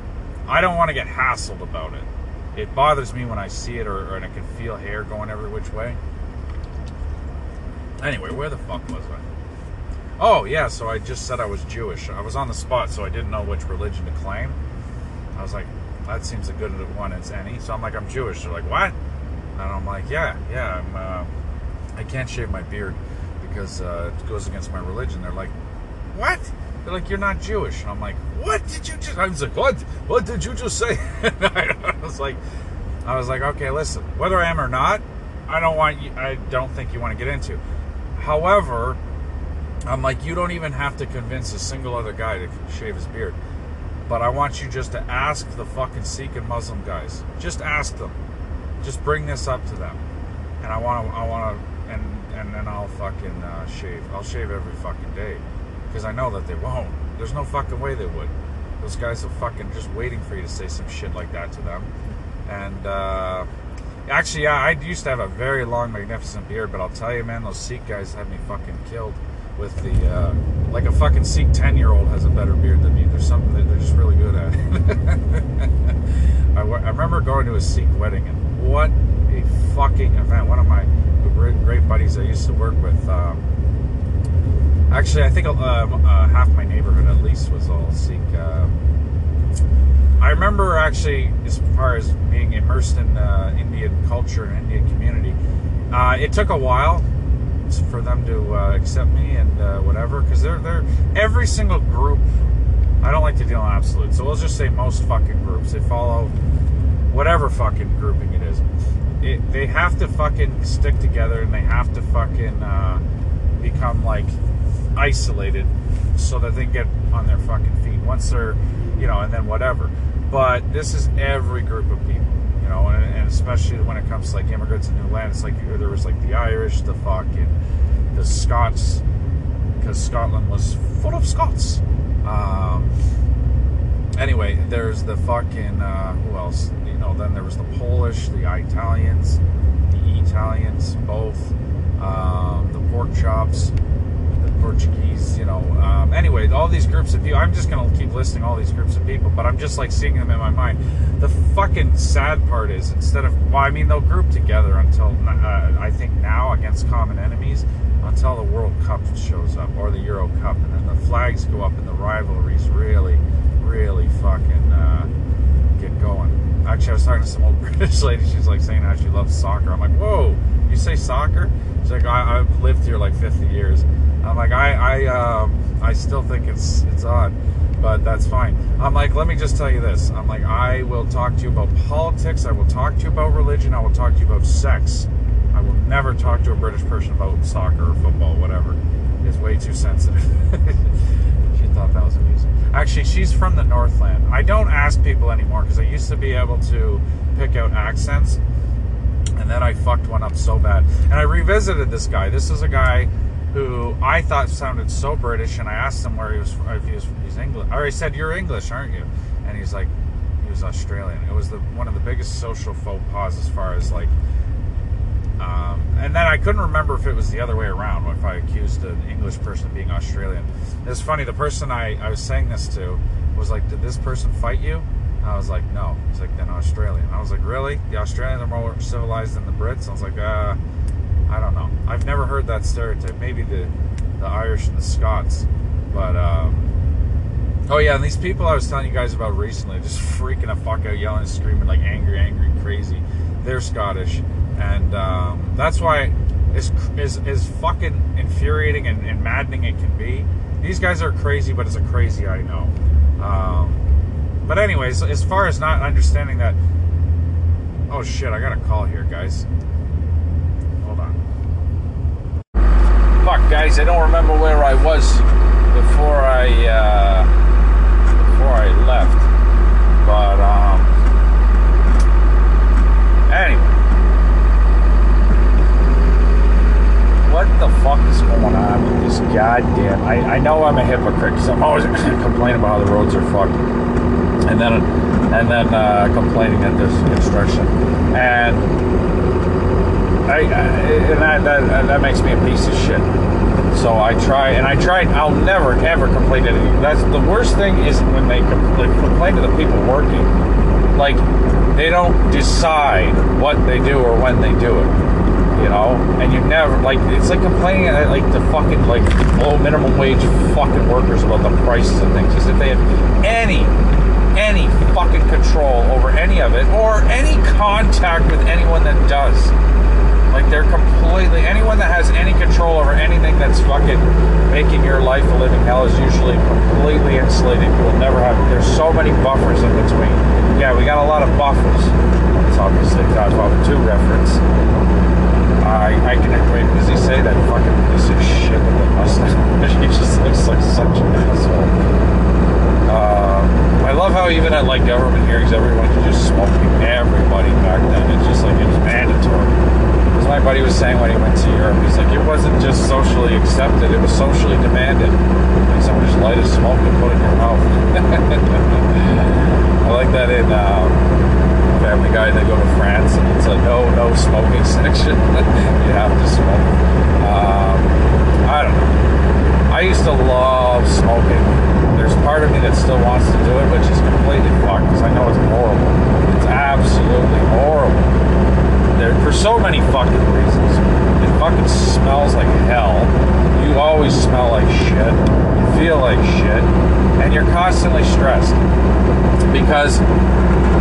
I don't want to get hassled about it. It bothers me when I see it or, or and I can feel hair going every which way. Anyway, where the fuck was I? Oh yeah, so I just said I was Jewish. I was on the spot, so I didn't know which religion to claim. I was like, that seems a good one as any. So I'm like, I'm Jewish. They're like, what? And I'm like, yeah, yeah. I'm. Uh, I can't shave my beard because uh, it goes against my religion. They're like, what? They're like, you're not Jewish. And I'm like, what did you just? I was like, what? What did you just say? <laughs> I was like, I was like, okay, listen, whether I am or not, I don't want you. I don't think you want to get into. However, I'm like, you don't even have to convince a single other guy to shave his beard. But I want you just to ask the fucking Sikh and Muslim guys. Just ask them. Just bring this up to them. And I want to, I want to and and then I'll fucking uh, shave. I'll shave every fucking day because I know that they won't. There's no fucking way they would. Those guys are fucking just waiting for you to say some shit like that to them. And uh, actually, yeah, I used to have a very long, magnificent beard, but I'll tell you, man, those Sikh guys have me fucking killed with the uh, like a fucking Sikh ten year old has a better beard than me. There's something that they're just really good at. <laughs> I, I remember going to a Sikh wedding, and what a fucking event. One of my great, buddies I used to work with. Um, actually, I think uh, uh, half my neighborhood at least was all Sikh. Uh, I remember actually, as far as being immersed in uh, Indian culture and Indian community, uh, it took a while for them to uh, accept me and uh, whatever, because they're they're every single group. I don't like to deal in absolute, so we'll just say most fucking groups. They follow whatever fucking grouping it is. It, they have to fucking stick together and they have to fucking uh, become like isolated so that they get on their fucking feet once they're, you know, and then whatever. But this is every group of people, you know, and, and especially when it comes to like immigrants in new land, it's like there was like the Irish, the fucking, the Scots, because Scotland was full of Scots. Um, anyway, there's the fucking uh, who else? You know, then there was the Polish, the Italians, the Italians, both um, the pork chops, Portuguese. You know, um, anyway, all these groups of people. I'm just gonna keep listing all these groups of people, but I'm just like seeing them in my mind. The fucking sad part is instead of well, I mean they'll group together until uh, I think now against common enemies until the World Cup shows up or the Euro Cup, and then the flags go up and the rivalries really really fucking uh, get going. Actually, I was talking to some old <laughs> British lady. She's like saying how she loves soccer. I'm like, whoa, you say soccer? She's like, I, have lived here like 50 years. I'm like, I, I, um, I still think it's it's odd, but that's fine. I'm like, let me just tell you this. I'm like, I will talk to you about politics. I will talk to you about religion. I will talk to you about sex. I will never talk to a British person about soccer or football, whatever. It's way too sensitive. <laughs> she thought that was amusing. Actually, she's from the Northland. I don't ask people anymore because I used to be able to pick out accents, and then I fucked one up so bad. And I revisited this guy. This is a guy who I thought sounded so British, and I asked him where he was. If he was, he's English. Or I said, "You're English, aren't you?" And he's like, he was Australian. It was the one of the biggest social faux pas as far as like um, and then I couldn't remember if it was the other way around, if I accused an English person of being Australian. It's funny, the person I, I was saying this to was like, Did this person fight you? And I was like, No. He's like, Then Australian. I was like, Really? The Australians are more civilized than the Brits? I was like, Uh, I don't know. I've never heard that stereotype. Maybe the, the Irish and the Scots. But, um, Oh yeah, and these people I was telling you guys about recently, just freaking the fuck out, yelling, and screaming like angry, angry, crazy. They're Scottish and um, that's why as, as, as fucking infuriating and, and, maddening it can be. These guys are crazy, but it's a crazy I know. Um, but anyways, as far as not understanding that, oh shit, I got a call here, guys. Hold on. Fuck, guys, I don't remember where I was before I uh, before I left, but um, anyway. what the fuck is going on with this goddamn? I, I know I'm a hypocrite because I'm always <laughs> complaining about how the roads are fucked, and then and then uh, complaining that there's construction, and I, I and that, that that makes me a piece of shit. So I try, and I try. I'll never ever complain to anything. That's the worst thing is when they complain to the people working, like they don't decide what they do or when they do it you know, and you never like it's like complaining at like the fucking like low minimum wage fucking workers about the prices of things as if they have any any fucking control over any of it or any contact with anyone that does. Like they're completely anyone that has any control over anything that's fucking making your life a living hell is usually completely insulated. You will never have there's so many buffers in between. Yeah, we got a lot of buffers. It's obviously Godfather 2 reference. I, I can wait, does he say that fucking piece of shit with the mustache? <laughs> he just looks like such an asshole. Uh, I love how even at like government hearings, everyone just smoke everybody back then. It's just like it was mandatory. My buddy was saying when he went to Europe, he's like, it wasn't just socially accepted; it was socially demanded. Like someone just light a smoke and put it in your mouth. <laughs> I like that in. Um, Family Guy, they go to France and it's a no, no smoking <laughs> section. you have to smoke. Um, I don't know. I used to love smoking. There's part of me that still wants to do it, which is completely fucked because I know it's horrible. It's absolutely horrible. There, for so many fucking reasons. It fucking smells like hell. You always smell like shit. You feel like shit. And you're constantly stressed. Because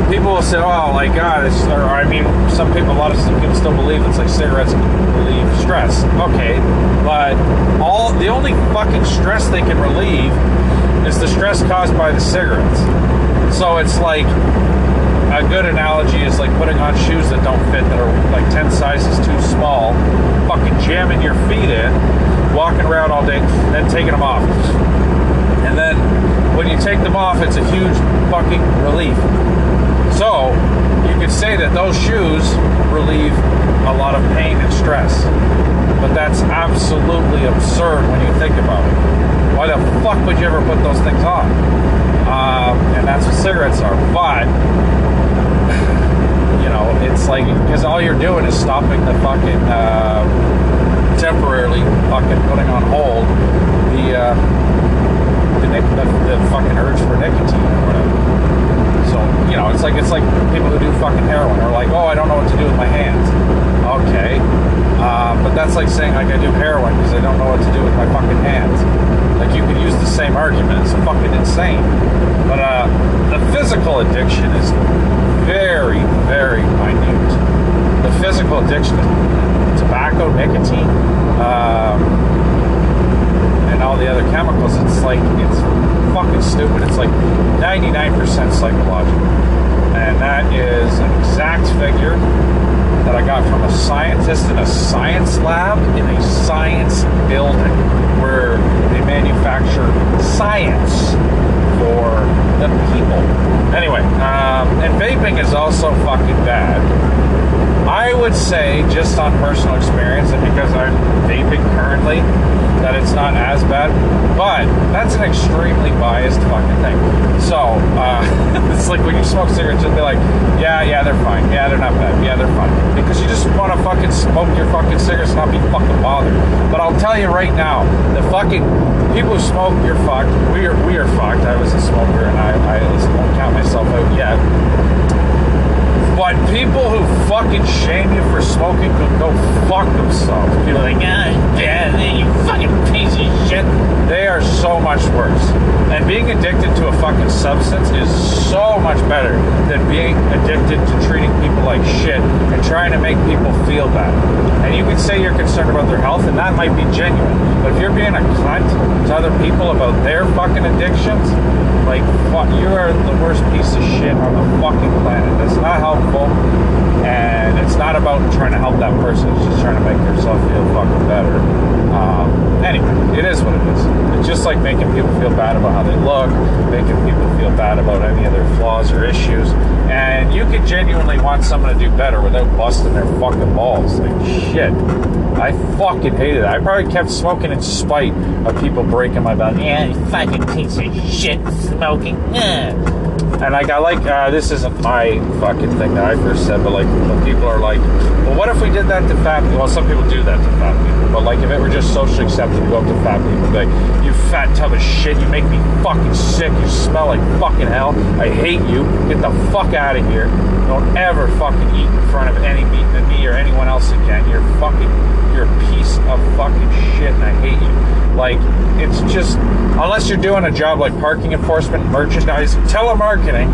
people will say, oh, like, God, it's, or I mean, some people, a lot of people still believe it's like cigarettes relieve stress. Okay, but all, the only fucking stress they can relieve is the stress caused by the cigarettes. So it's like, a good analogy is like putting on shoes that don't fit, that are like 10 sizes too small, fucking jamming your feet in, walking around all day, then taking them off. And then when you take them off, it's a huge fucking relief. So you could say that those shoes relieve a lot of pain and stress. But that's absolutely absurd when you think about it. Why the fuck would you ever put those things on? Um, and that's what cigarettes are. But you know, it's like because all you're doing is stopping the fucking uh, temporarily fucking putting on hold the uh, the, the the fucking urge for nicotine or whatever. So you know, it's like it's like people who do fucking heroin are like, oh, I don't know what to do with my hands. Okay, uh, but that's like saying like I do heroin because I don't know what to do with my fucking hands. Like you could use the same argument. It's fucking insane. But uh, the physical addiction is very, very minute. The physical addiction to tobacco, nicotine, um, and all the other chemicals, it's like, it's fucking stupid. It's like 99% psychological. And that is an exact figure that I got from a scientist in a science lab in a science building where they manufacture science for the people. Anyway, um, and vaping is also fucking bad. I would say, just on personal experience, and because I'm vaping currently, that it's not as bad. But that's an extremely biased fucking thing. So uh, <laughs> it's like when you smoke cigarettes, you'll be like, yeah, yeah, they're fine. Yeah, they're not bad. Yeah, they're fine. Because you just want to fucking smoke your fucking cigarettes and not be fucking bothered. But I'll tell you right now, the fucking people who smoke, you're fucked. We are we are fucked. I was a smoker, and I, I at least won't count myself out yet. But people who fucking shame you for smoking can go fuck themselves. People are like, ah, yeah, you fucking piece of shit. They are so much worse. And being addicted to a fucking substance is so much better than being addicted to treating people like shit and trying to make people feel bad. And you can say you're concerned about their health, and that might be genuine. But if you're being a cunt to other people about their fucking addictions, like, fuck, you are the worst piece of shit on the fucking planet. That's not helpful, and it's not about trying to help that person. It's just trying to make yourself feel fucking better. Um, anyway, it is what it is. It's just like making people feel bad about how they look, making people feel bad about any of their flaws or issues, and you could genuinely want someone to do better without busting their fucking balls. Like, shit. I fucking hated it. I probably kept smoking in spite of people breaking my back. Yeah, you fucking piece of shit smoking. Yeah. And like I like uh, this isn't my fucking thing that I first said, but like when people are like, well, what if we did that to fat people? Well, some people do that to fat people, but like if it were just socially accepted to go up to fat people, like, you fat tub of shit, you make me fucking sick, you smell like fucking hell, I hate you, get the fuck out of here. Don't ever fucking eat in front of any me, me or anyone else again. You're fucking, you're a piece of fucking shit, and I hate you. Like, it's just, unless you're doing a job like parking enforcement, merchandising, telemarketing,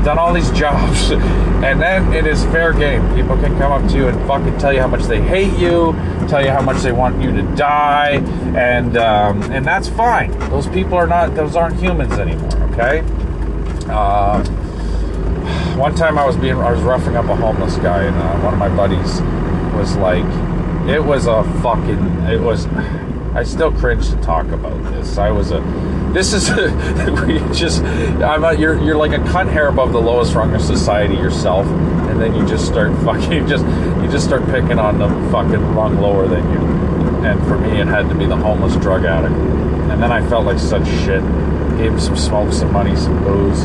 I've done all these <laughs> jobs, and then it is fair game. People can come up to you and fucking tell you how much they hate you, tell you how much they want you to die, and um, and that's fine. Those people are not; those aren't humans anymore. Okay. Um, one time I was being, I was roughing up a homeless guy, and uh, one of my buddies was like, it was a fucking, it was. I still cringe to talk about this. I was a. This is <laughs> we just. I'm a, you're you're like a cunt hair above the lowest rung of society yourself, and then you just start <laughs> fucking. Just you just start picking on the fucking rung lower than you. And for me, it had to be the homeless drug addict. And then I felt like such shit. Gave him some smoke, some money, some booze.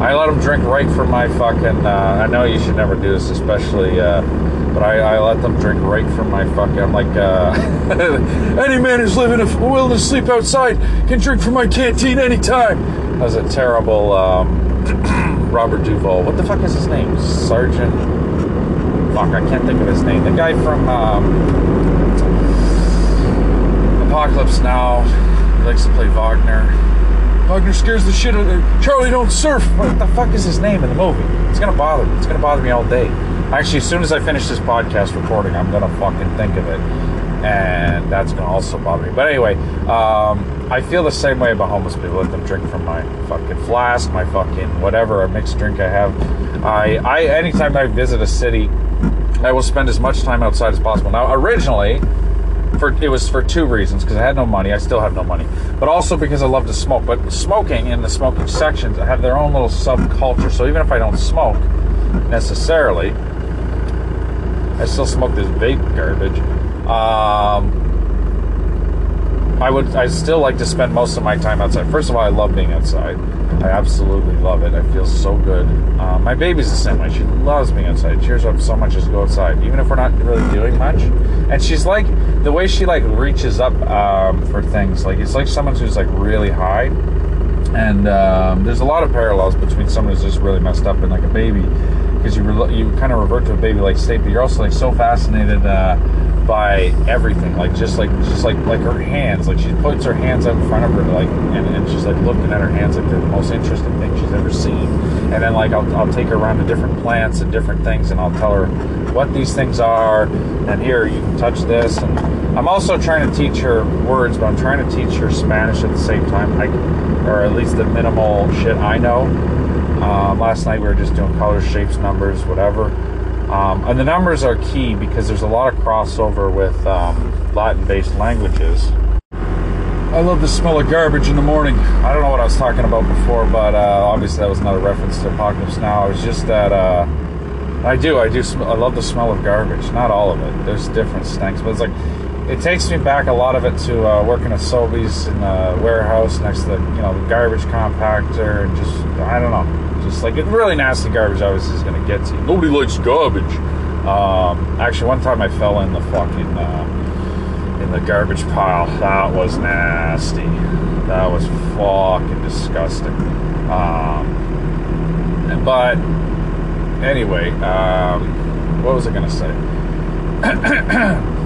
I let him drink right from my fucking. Uh, I know you should never do this, especially. Uh, but I, I let them drink right from my fucking. I'm like, uh, <laughs> any man who's living willing to sleep outside can drink from my canteen anytime. That was a terrible um, <clears throat> Robert Duvall. What the fuck is his name? Sergeant. fuck, I can't think of his name. The guy from um, Apocalypse Now. He likes to play Wagner. Wagner scares the shit out of. Charlie, don't surf. What the fuck is his name in the movie? It's gonna bother me. It's gonna bother me all day. Actually, as soon as I finish this podcast recording, I'm gonna fucking think of it, and that's gonna also bother me. But anyway, um, I feel the same way about homeless people. Let them drink from my fucking flask, my fucking whatever, a mixed drink I have. I, I anytime I visit a city, I will spend as much time outside as possible. Now, originally, for it was for two reasons because I had no money. I still have no money, but also because I love to smoke. But smoking in the smoking sections have their own little subculture. So even if I don't smoke necessarily, I still smoke this vape garbage. Um, I would. I still like to spend most of my time outside. First of all, I love being outside. I absolutely love it. I feel so good. Uh, my baby's the same way. She loves being outside. Cheers up so much just to go outside, even if we're not really doing much. And she's like the way she like reaches up um, for things. Like it's like someone who's like really high. And um, there's a lot of parallels between someone who's just really messed up and like a baby, because you re- you kind of revert to a baby like state, but you're also like so fascinated. Uh, by everything like just like just like like her hands like she puts her hands out in front of her like and, and she's like looking at her hands like they're the most interesting thing she's ever seen and then like I'll, I'll take her around to different plants and different things and I'll tell her what these things are and here you can touch this and I'm also trying to teach her words but I'm trying to teach her Spanish at the same time I, or at least the minimal shit I know um, last night we were just doing colors shapes numbers whatever um, and the numbers are key because there's a lot of crossover with um, Latin based languages. I love the smell of garbage in the morning. I don't know what I was talking about before, but uh, obviously that was another reference to Apocalypse Now. It was just that uh, I do, I do, sm- I love the smell of garbage. Not all of it. There's different stinks, but it's like it takes me back a lot of it to uh, working at Sobeys in the warehouse next to the you know the garbage compactor and just I don't know, just like really nasty garbage. Obviously is going to get to you. Nobody likes garbage. Um, actually, one time I fell in the fucking uh, in the garbage pile. That was nasty. That was fucking disgusting. Um, but anyway, um, what was I going to say? <clears throat>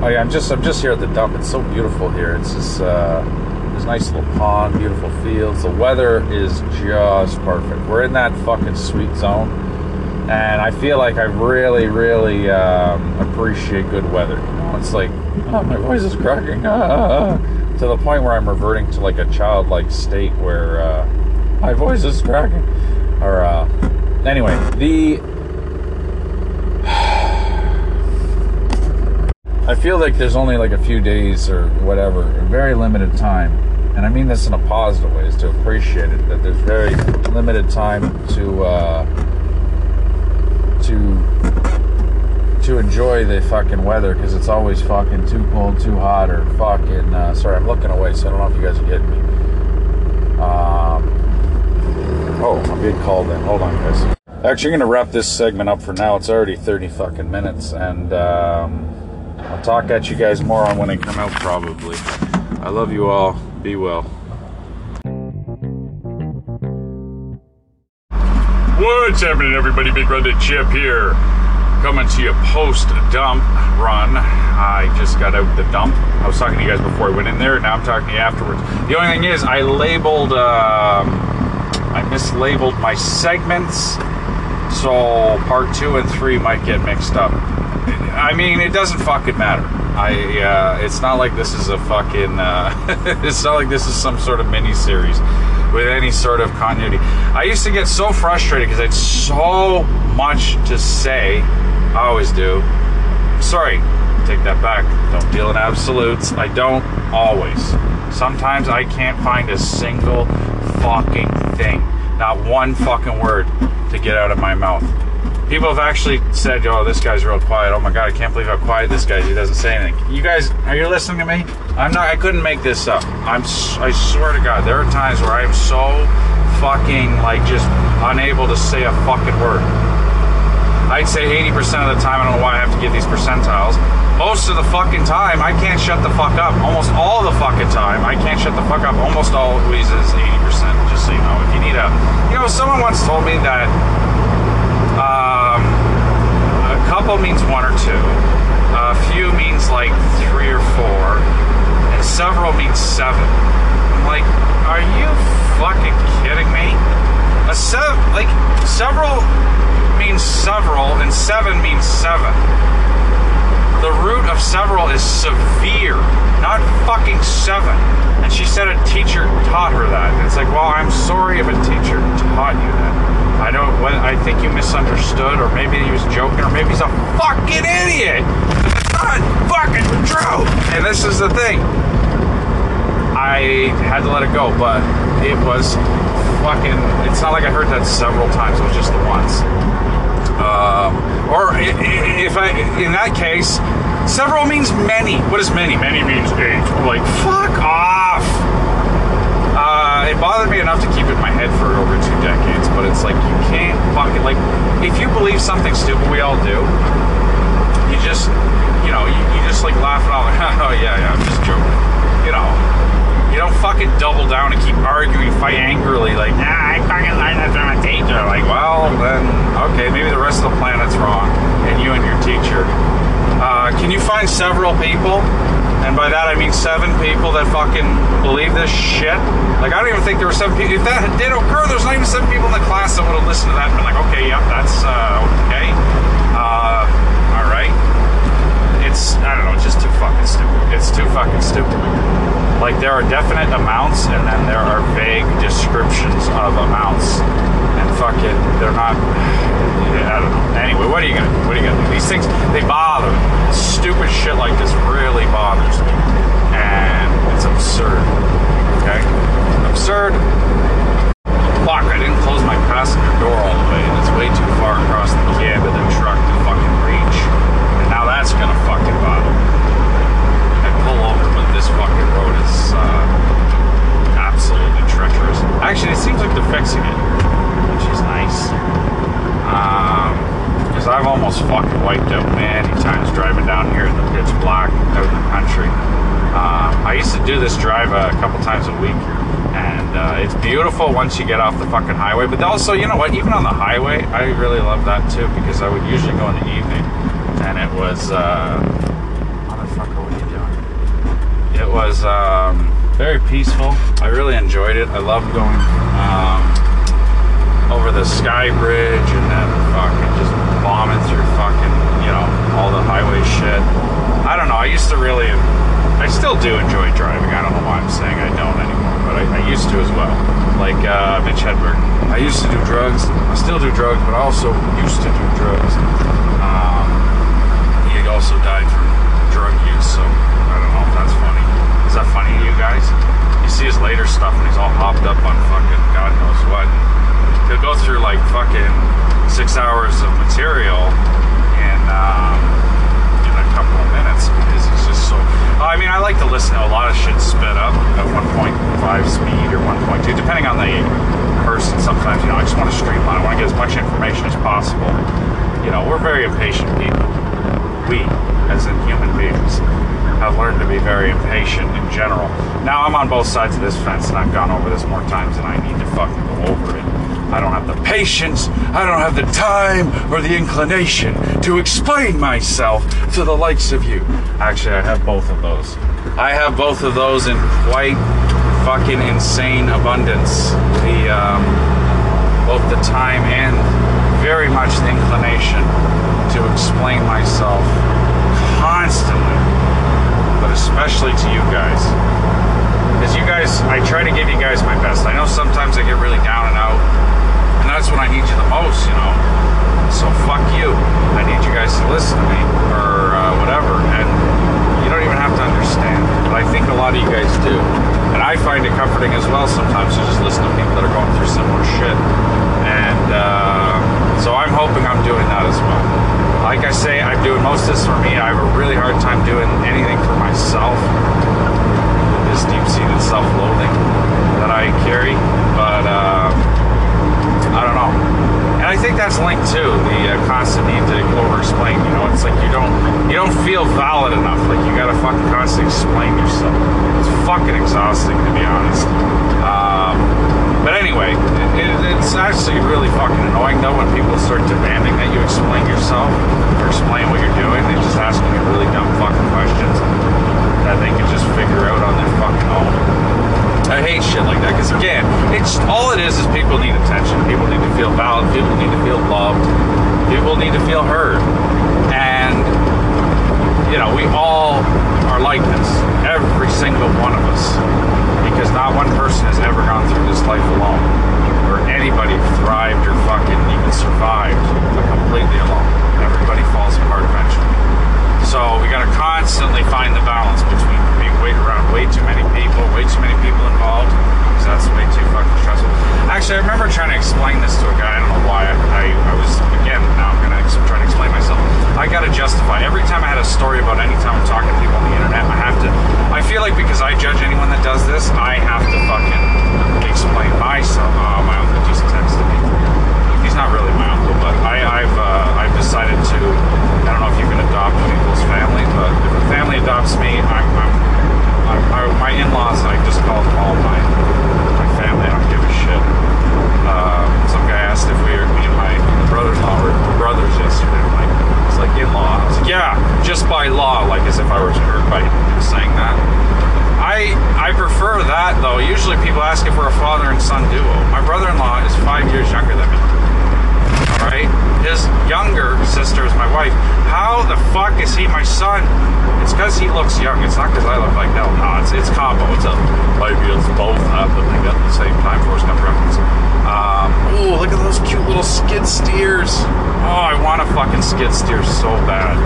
Oh yeah, I'm just I'm just here at the dump. It's so beautiful here. It's just uh, nice little pond, beautiful fields. The weather is just perfect. We're in that fucking sweet zone, and I feel like I really, really um, appreciate good weather. You know, it's like oh, my voice is cracking ah, ah, ah, to the point where I'm reverting to like a childlike state where uh, my voice is cracking. Or uh, anyway, the <sighs> I feel like there's only like a few days or whatever, a very limited time, and I mean this in a positive way, is to appreciate it. That there's very limited time to uh, to to enjoy the fucking weather because it's always fucking too cold, too hot, or fucking. Uh, sorry, I'm looking away, so I don't know if you guys are getting me. Um, oh, I'm being called in. Hold on, guys. Actually, I'm gonna wrap this segment up for now. It's already 30 fucking minutes, and. Um, I'll talk at you guys more on when I come out, probably. I love you all. Be well. What's happening, everybody? Big Brother Chip here. Coming to you post dump run. I just got out the dump. I was talking to you guys before I went in there. Now I'm talking to you afterwards. The only thing is, I labeled, um, I mislabeled my segments. So part two and three might get mixed up. I mean, it doesn't fucking matter. I, uh, it's not like this is a fucking, uh, <laughs> it's not like this is some sort of mini series with any sort of continuity. I used to get so frustrated because I had so much to say. I always do. Sorry, take that back. Don't deal in absolutes. I don't always. Sometimes I can't find a single fucking thing, not one fucking word to get out of my mouth. People have actually said, "Oh, this guy's real quiet." Oh my god, I can't believe how quiet this guy is. He doesn't say anything. You guys, are you listening to me? I'm not. I couldn't make this up. I'm. I swear to God, there are times where I am so fucking like just unable to say a fucking word. I'd say 80% of the time. I don't know why I have to give these percentiles. Most of the fucking time, I can't shut the fuck up. Almost all the fucking time, I can't shut the fuck up. Almost always is 80%. Just so you know, if you need a, you know, someone once told me that couple means one or two. A few means like three or four, and several means seven. I'm like, are you fucking kidding me? A sev like several means several, and seven means seven. The root of several is severe, not fucking seven. And she said a teacher taught her that. It's like, well, I'm sorry if a teacher taught you that. I don't. I think you misunderstood, or maybe he was joking, or maybe he's a fucking idiot. It's not fucking true. And this is the thing. I had to let it go, but it was fucking. It's not like I heard that several times. It was just the once. Um, or if I, in that case, several means many. What is many? Many means eight. I'm like, fuck off. Uh, it bothered me enough to keep it in my head for over two decades, but it's like you can't fucking like if you believe something stupid, we all do. You just, you know, you, you just like laugh it off. Like, <laughs> oh yeah, yeah, I'm just joking. You know, you don't fucking double down and keep arguing, fight angrily. Like, nah, I fucking learned that from a teacher. Like, well, then okay, maybe the rest of the planet's wrong, and you and your teacher. Uh, can you find several people? And by that I mean seven people that fucking believe this shit. Like I don't even think there were seven people. If that did occur, there's not even seven people in the class that would have listened to that and been like, okay, yep, that's uh, okay. Uh, all right. It's I don't know, it's just too fucking stupid. It's too fucking stupid. Like there are definite amounts and then there are vague descriptions of amounts. And fucking they're not I don't know. Anyway, what are you gonna do? what are you gonna do? These things they bother me. Stupid shit like this really bothers me. And it's absurd. Okay? Absurd. Fuck, I didn't close my passenger door all the way, and it's way too far across the cab of the truck to fucking reach. And now that's gonna fucking bother me. I pull over, but this fucking road is uh, absolutely treacherous. Actually, it seems like they're fixing it, nice. Because I've almost fucking wiped out many times driving down here in the pitch black out in the country. Uh, I used to do this drive a couple times a week, and uh, it's beautiful once you get off the fucking highway. But also, you know what? Even on the highway, I really love that too because I would usually go in the evening, and it was. Uh, motherfucker, what are you doing? It was um, very peaceful. I really enjoyed it. I love going um, over the Sky Bridge and then fucking just bombing through fucking, you know, all the highway shit. I don't know. I used to really, I still do enjoy driving. I don't know why I'm saying I don't anymore, but I, I used to as well. Like uh, Mitch Hedberg. I used to do drugs. I still do drugs, but I also used to do drugs. Um, he also died from drug use, so I don't know if that's funny. Is that funny to you guys? You see his later stuff and he's all hopped up on fucking God knows what. He'll go through like fucking six hours of material in, um, in a couple of minutes because he's just so. I mean, I like to listen to a lot of shit sped up at 1.5 speed or 1.2, depending on the person. Sometimes, you know, I just want to streamline. I want to get as much information as possible. You know, we're very impatient people we, as in human beings, have learned to be very impatient in general. Now, I'm on both sides of this fence, and I've gone over this more times than I need to fucking go over it. I don't have the patience, I don't have the time or the inclination to explain myself to the likes of you. Actually, I have both of those. I have both of those in quite fucking insane abundance. The, um, both the time and very much the inclination to explain myself constantly, but especially to you guys. Because you guys, I try to give you guys my best. I know sometimes I get really down that's when I need you the most, you know. So fuck you. I need you guys to listen to me or uh, whatever, and you don't even have to understand. But I think a lot of you guys do, and I find it comforting as well sometimes to just listen to people that are going through similar shit. And uh, so I'm hoping I'm doing that as well. Like I say, I'm doing most of this for me. I have a really hard time doing anything for myself. This deep-seated self-loathing that I carry, but uh, I don't know. And I think that's linked to the uh, constant need to over-explain. You know, it's like you don't you don't feel valid enough. Like you gotta fucking constantly explain yourself. It's fucking exhausting to be honest. Um, but anyway, it, it's actually really fucking annoying though when people start demanding that you explain yourself or explain what you're doing. They just asking you really dumb fucking questions that they can just figure out on their fucking own. I hate shit like that because again, it's all it is is people need attention. People need to feel valid. People need to feel loved. People need to feel heard. And you know, we all are like this. Every single one of us. Because not one person has ever gone through this life alone. Or anybody thrived or fucking even survived completely alone. Everybody falls apart eventually. So we gotta constantly find the balance between weight around way too many people, way too many people involved, because that's way too fucking stressful. Actually, I remember trying to explain this to a guy. I don't know why. I, I, was again now I'm gonna ex- try to explain myself. I gotta justify every time I had a story about any time I'm talking to people on the internet. I have to. I feel like because I judge anyone that does this, I have to fucking explain myself. Oh, my uncle just texted me. He's not really my uncle, but I, I've uh, I've decided to. I don't know if you can adopt people's family, but if a family adopts me, I'm, I'm, I'm I, my in-laws. I just call them all my my family. I don't give a shit. Uh, some guy asked if we were me and my brother-in-law were brothers yesterday. I'm like, it's like in-law. I was like, yeah, just by law, like as if I was hurt by saying that. I I prefer that though. Usually people ask if we're a father and son duo. My brother-in-law is five years younger than me. All right, his younger sister is my wife. How the fuck is he my son? It's because he looks young. It's not because I look like hell. No, it's it's combo. It's a maybe it's both happening at the same time. Forrest Gump reference. Um, ooh, look at those cute little skid steers. Oh, I want a fucking skid steer so bad.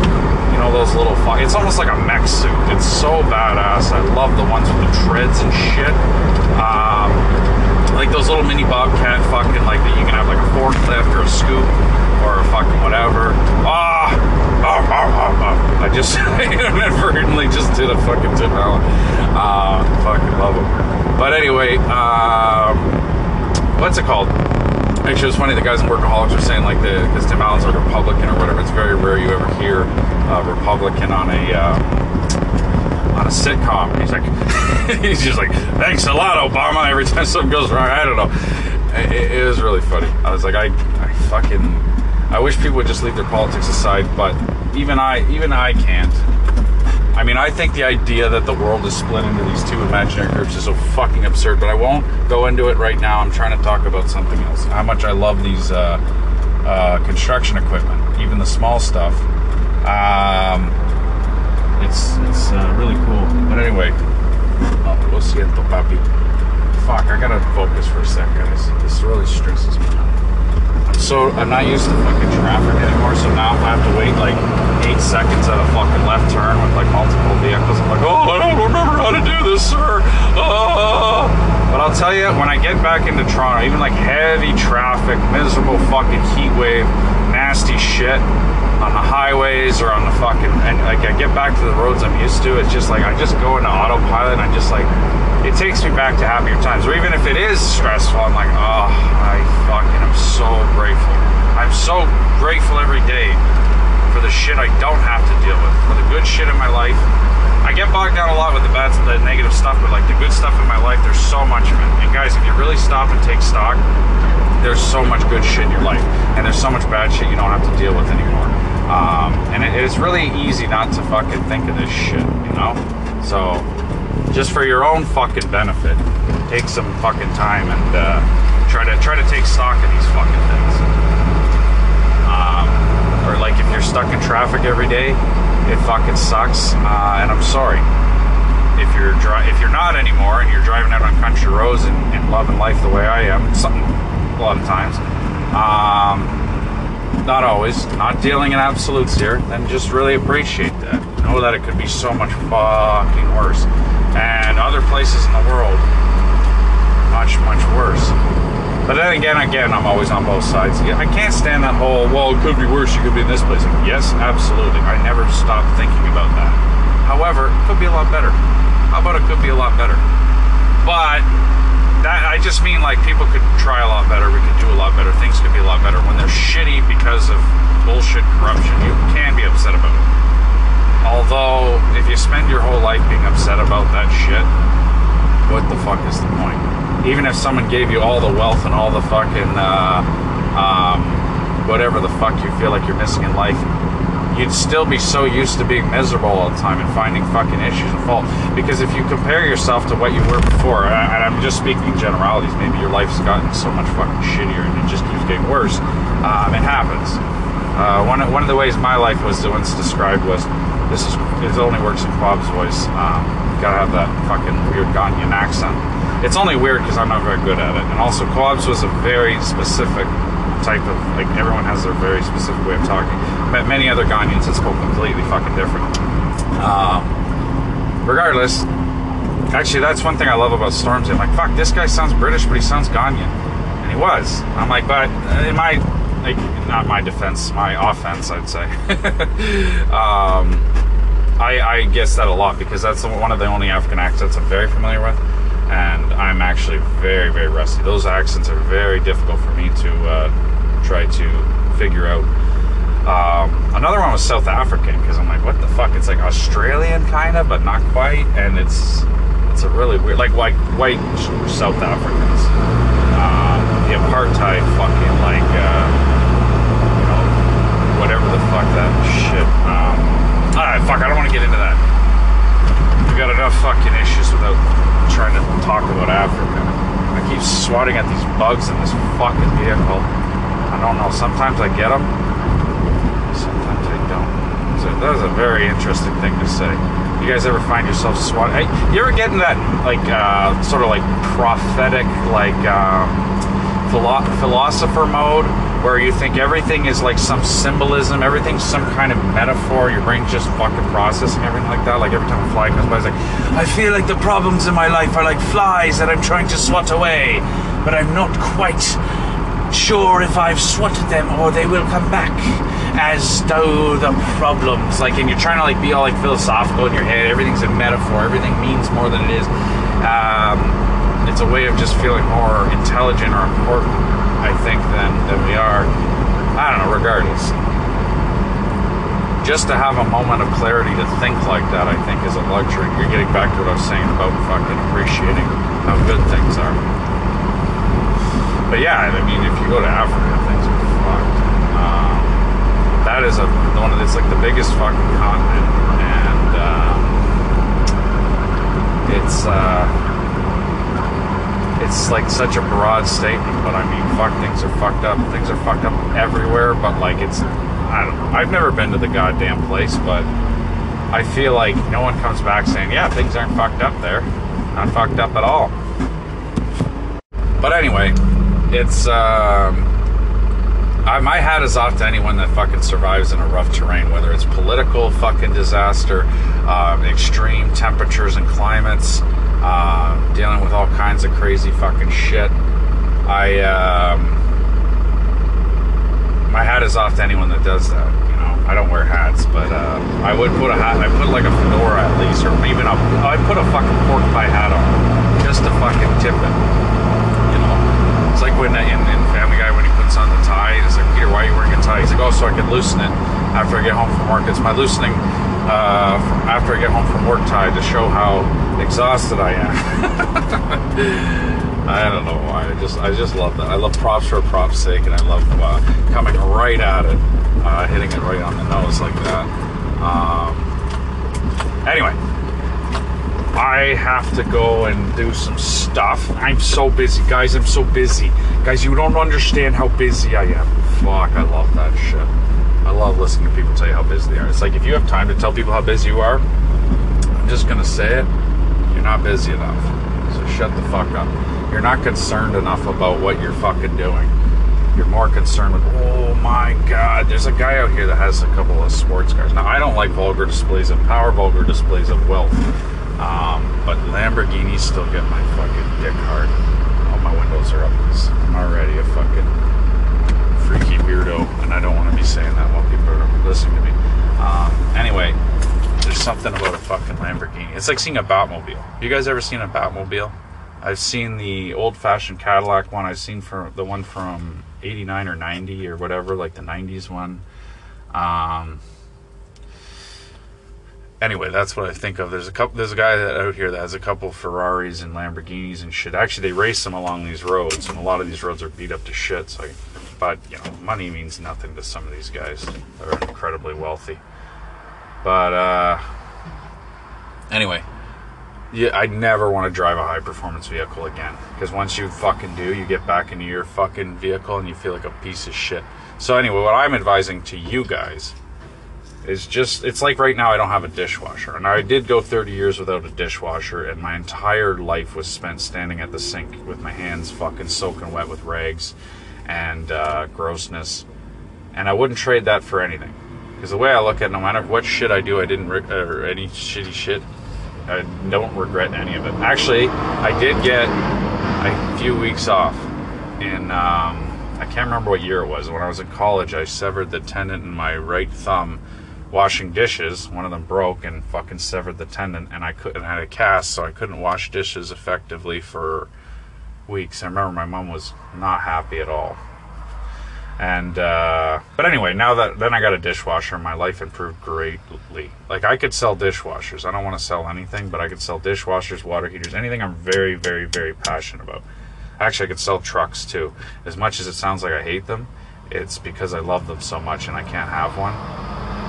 You know those little fuck. It's almost like a mech suit. It's so badass. I love the ones with the treads and shit. Um, like those little mini bobcat fucking like that you can have like a forklift or a scoop or a fucking whatever. Ah, ah, ah, ah. I just <laughs> inadvertently just did a fucking Tim Allen. Uh, fucking love him. But anyway, um, what's it called? Actually, it was funny. The guys in Workaholics are saying like the because Tim Allen's a Republican or whatever. It's very rare you ever hear a Republican on a. Uh, on a sitcom. He's like, <laughs> he's just like, thanks a lot, Obama. Every time something goes wrong, I don't know. It, it, it was really funny. I was like, I, I fucking, I wish people would just leave their politics aside. But even I, even I can't. I mean, I think the idea that the world is split into these two imaginary groups is so fucking absurd. But I won't go into it right now. I'm trying to talk about something else. How much I love these uh, uh, construction equipment, even the small stuff. Um, it's it's uh, really cool. But anyway, oh, lo siento, papi. Fuck, I gotta focus for a sec, guys. This really stresses me out. So I'm not used to fucking traffic anymore, so now I have to wait like eight seconds at a fucking left turn with like multiple vehicles. I'm like, oh, I don't remember how to do this, sir. Ah. But I'll tell you, when I get back into Toronto, even like heavy traffic, miserable fucking heat wave, nasty shit on the highways or on the fucking and like I get back to the roads I'm used to. It's just like I just go into autopilot and I just like it takes me back to happier times. Or even if it is stressful, I'm like, oh, I fucking am so grateful. I'm so grateful every day for the shit I don't have to deal with, for the good shit in my life. I get bogged down a lot with the bad, the negative stuff, but like the good stuff in my life, there's so much of it. And guys, if you really stop and take stock, there's so much good shit in your life, and there's so much bad shit you don't have to deal with anymore. Um, and it, it's really easy not to fucking think of this shit, you know. So, just for your own fucking benefit, take some fucking time and uh, try to try to take stock of these fucking things. Um, or like if you're stuck in traffic every day, it fucking sucks. Uh, and I'm sorry. If you're dri- if you're not anymore and you're driving out on country roads and, and loving life the way I am, something a lot of times. Um, not always, not dealing in absolutes here, then just really appreciate that. Know that it could be so much fucking worse. And other places in the world, much, much worse. But then again, again, I'm always on both sides. I can't stand that whole, well, it could be worse, you could be in this place. Like, Yes, absolutely. I never stop thinking about that. However, it could be a lot better. How about it could be a lot better? But that I just mean like people could try a lot better. We could do a lot better. Things could be a lot better. When they're shitty because of bullshit corruption, you can be upset about it. Although, if you spend your whole life being upset about that shit, what the fuck is the point? even if someone gave you all the wealth and all the fucking uh, um, whatever the fuck you feel like you're missing in life, you'd still be so used to being miserable all the time and finding fucking issues and fault. Because if you compare yourself to what you were before, and I'm just speaking in generalities, maybe your life's gotten so much fucking shittier and it just keeps getting worse. Um, it happens. Uh, one, one of the ways my life was once described was this is it only works in Quab's voice. Um, gotta have that fucking weird Ghanaian accent. It's only weird because I'm not very good at it. And also, Quab's was a very specific type of like everyone has their very specific way of talking. But many other Ghanaians that spoke completely fucking different. Um, regardless, actually, that's one thing I love about Stormzy. I'm like, fuck, this guy sounds British, but he sounds Ghanaian, and he was. I'm like, but in my like, not my defense, my offense, I'd say. <laughs> um, I, I guess that a lot because that's one of the only African accents I'm very familiar with and I'm actually very, very rusty. Those accents are very difficult for me to uh, try to figure out. Um, another one was South African because I'm like, what the fuck? It's like Australian kind of, but not quite, and it's it's a really weird, like white white South Africans. Uh, the apartheid fucking like uh, whatever the fuck that shit. Um, alright, fuck, I don't want to get into that. We got enough fucking issues without trying to talk about Africa. I keep swatting at these bugs in this fucking vehicle. I don't know. Sometimes I get them. Sometimes I don't. So that was a very interesting thing to say. You guys ever find yourself swatting? You ever get in that like uh, sort of like prophetic like um, philo- philosopher mode where you think everything is like some symbolism, everything's some kind of metaphor, your brain's just fucking processing everything like that. Like every time a fly comes by, it's like, I feel like the problems in my life are like flies that I'm trying to swat away, but I'm not quite sure if I've swatted them or they will come back as though the problems. Like and you're trying to like be all like philosophical in your head. Everything's a metaphor. Everything means more than it is. Um, it's a way of just feeling more intelligent or important I think, than, than we are. I don't know, regardless. Just to have a moment of clarity to think like that, I think, is a luxury. You're getting back to what I was saying about fucking appreciating how good things are. But yeah, I mean, if you go to Africa, things are fucked. Um, that is a one of it's like the biggest fucking continent, and um, it's. Uh, it's like such a broad statement, but I mean, fuck, things are fucked up. Things are fucked up everywhere, but like it's, I don't know. I've never been to the goddamn place, but I feel like no one comes back saying, yeah, things aren't fucked up there. Not fucked up at all. But anyway, it's, um, I, my hat is off to anyone that fucking survives in a rough terrain, whether it's political fucking disaster, um, extreme temperatures and climates, uh, dealing with all kinds of crazy fucking shit. I, um, my hat is off to anyone that does that. You know, I don't wear hats, but uh, I would put a hat. I put like a fedora at least, or even a. I put a fucking pork pie hat on just to fucking tip it. You know, it's like when in, in Family Guy when he puts on the tie. He's like, Peter, why are you wearing a tie? He's like, oh, so I can loosen it after I get home from work. It's my loosening uh, after I get home from work tie to show how exhausted I am. <laughs> I don't know why. I just I just love that. I love props for props' sake, and I love uh, coming right at it, uh, hitting it right on the nose like that. Um, anyway, I have to go and do some stuff. I'm so busy, guys. I'm so busy, guys. You don't understand how busy I am. Fuck, I love that shit. I love listening to people tell you how busy they are. It's like if you have time to tell people how busy you are, I'm just gonna say it. You're not busy enough. So shut the fuck up. You're not concerned enough about what you're fucking doing. You're more concerned with, oh my god, there's a guy out here that has a couple of sports cars. Now, I don't like vulgar displays of power, vulgar displays of wealth. Um, but Lamborghinis still get my fucking dick hard. All my windows are up I'm already a fucking freaky weirdo, and I don't want to be saying that while people are listening to me. Um, anyway, there's something about a fucking Lamborghini. It's like seeing a Batmobile. You guys ever seen a Batmobile? I've seen the old-fashioned Cadillac one. I've seen for the one from '89 or '90 or whatever, like the '90s one. Um, anyway, that's what I think of. There's a couple. There's a guy that out here that has a couple Ferraris and Lamborghinis and shit. Actually, they race them along these roads, and a lot of these roads are beat up to shit. So, I, but you know, money means nothing to some of these guys They're incredibly wealthy. But uh, anyway, yeah, I never want to drive a high performance vehicle again because once you fucking do, you get back into your fucking vehicle and you feel like a piece of shit. So anyway, what I'm advising to you guys is just it's like right now I don't have a dishwasher. And I did go 30 years without a dishwasher and my entire life was spent standing at the sink with my hands fucking soaking wet with rags and uh, grossness. And I wouldn't trade that for anything. Because the way I look at it, no matter what shit I do, I didn't, re- or any shitty shit, I don't regret any of it. Actually, I did get a few weeks off in, um, I can't remember what year it was. When I was in college, I severed the tendon in my right thumb washing dishes. One of them broke and fucking severed the tendon, and I couldn't I had a cast, so I couldn't wash dishes effectively for weeks. I remember my mom was not happy at all. And uh, but anyway, now that then I got a dishwasher, my life improved greatly. Like I could sell dishwashers. I don't want to sell anything, but I could sell dishwashers, water heaters, anything I'm very, very, very passionate about. Actually, I could sell trucks too. As much as it sounds like I hate them, it's because I love them so much and I can't have one.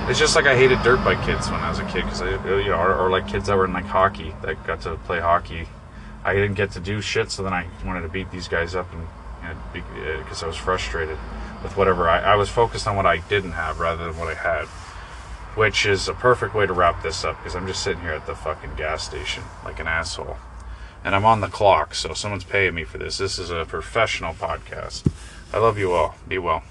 It's just like I hated dirt bike kids when I was a kid, because you know, or, or like kids that were in like hockey that got to play hockey. I didn't get to do shit, so then I wanted to beat these guys up and because you uh, I was frustrated with whatever I, I was focused on what I didn't have rather than what I had, which is a perfect way to wrap this up because I'm just sitting here at the fucking gas station like an asshole, and I'm on the clock, so someone's paying me for this. This is a professional podcast. I love you all. Be well.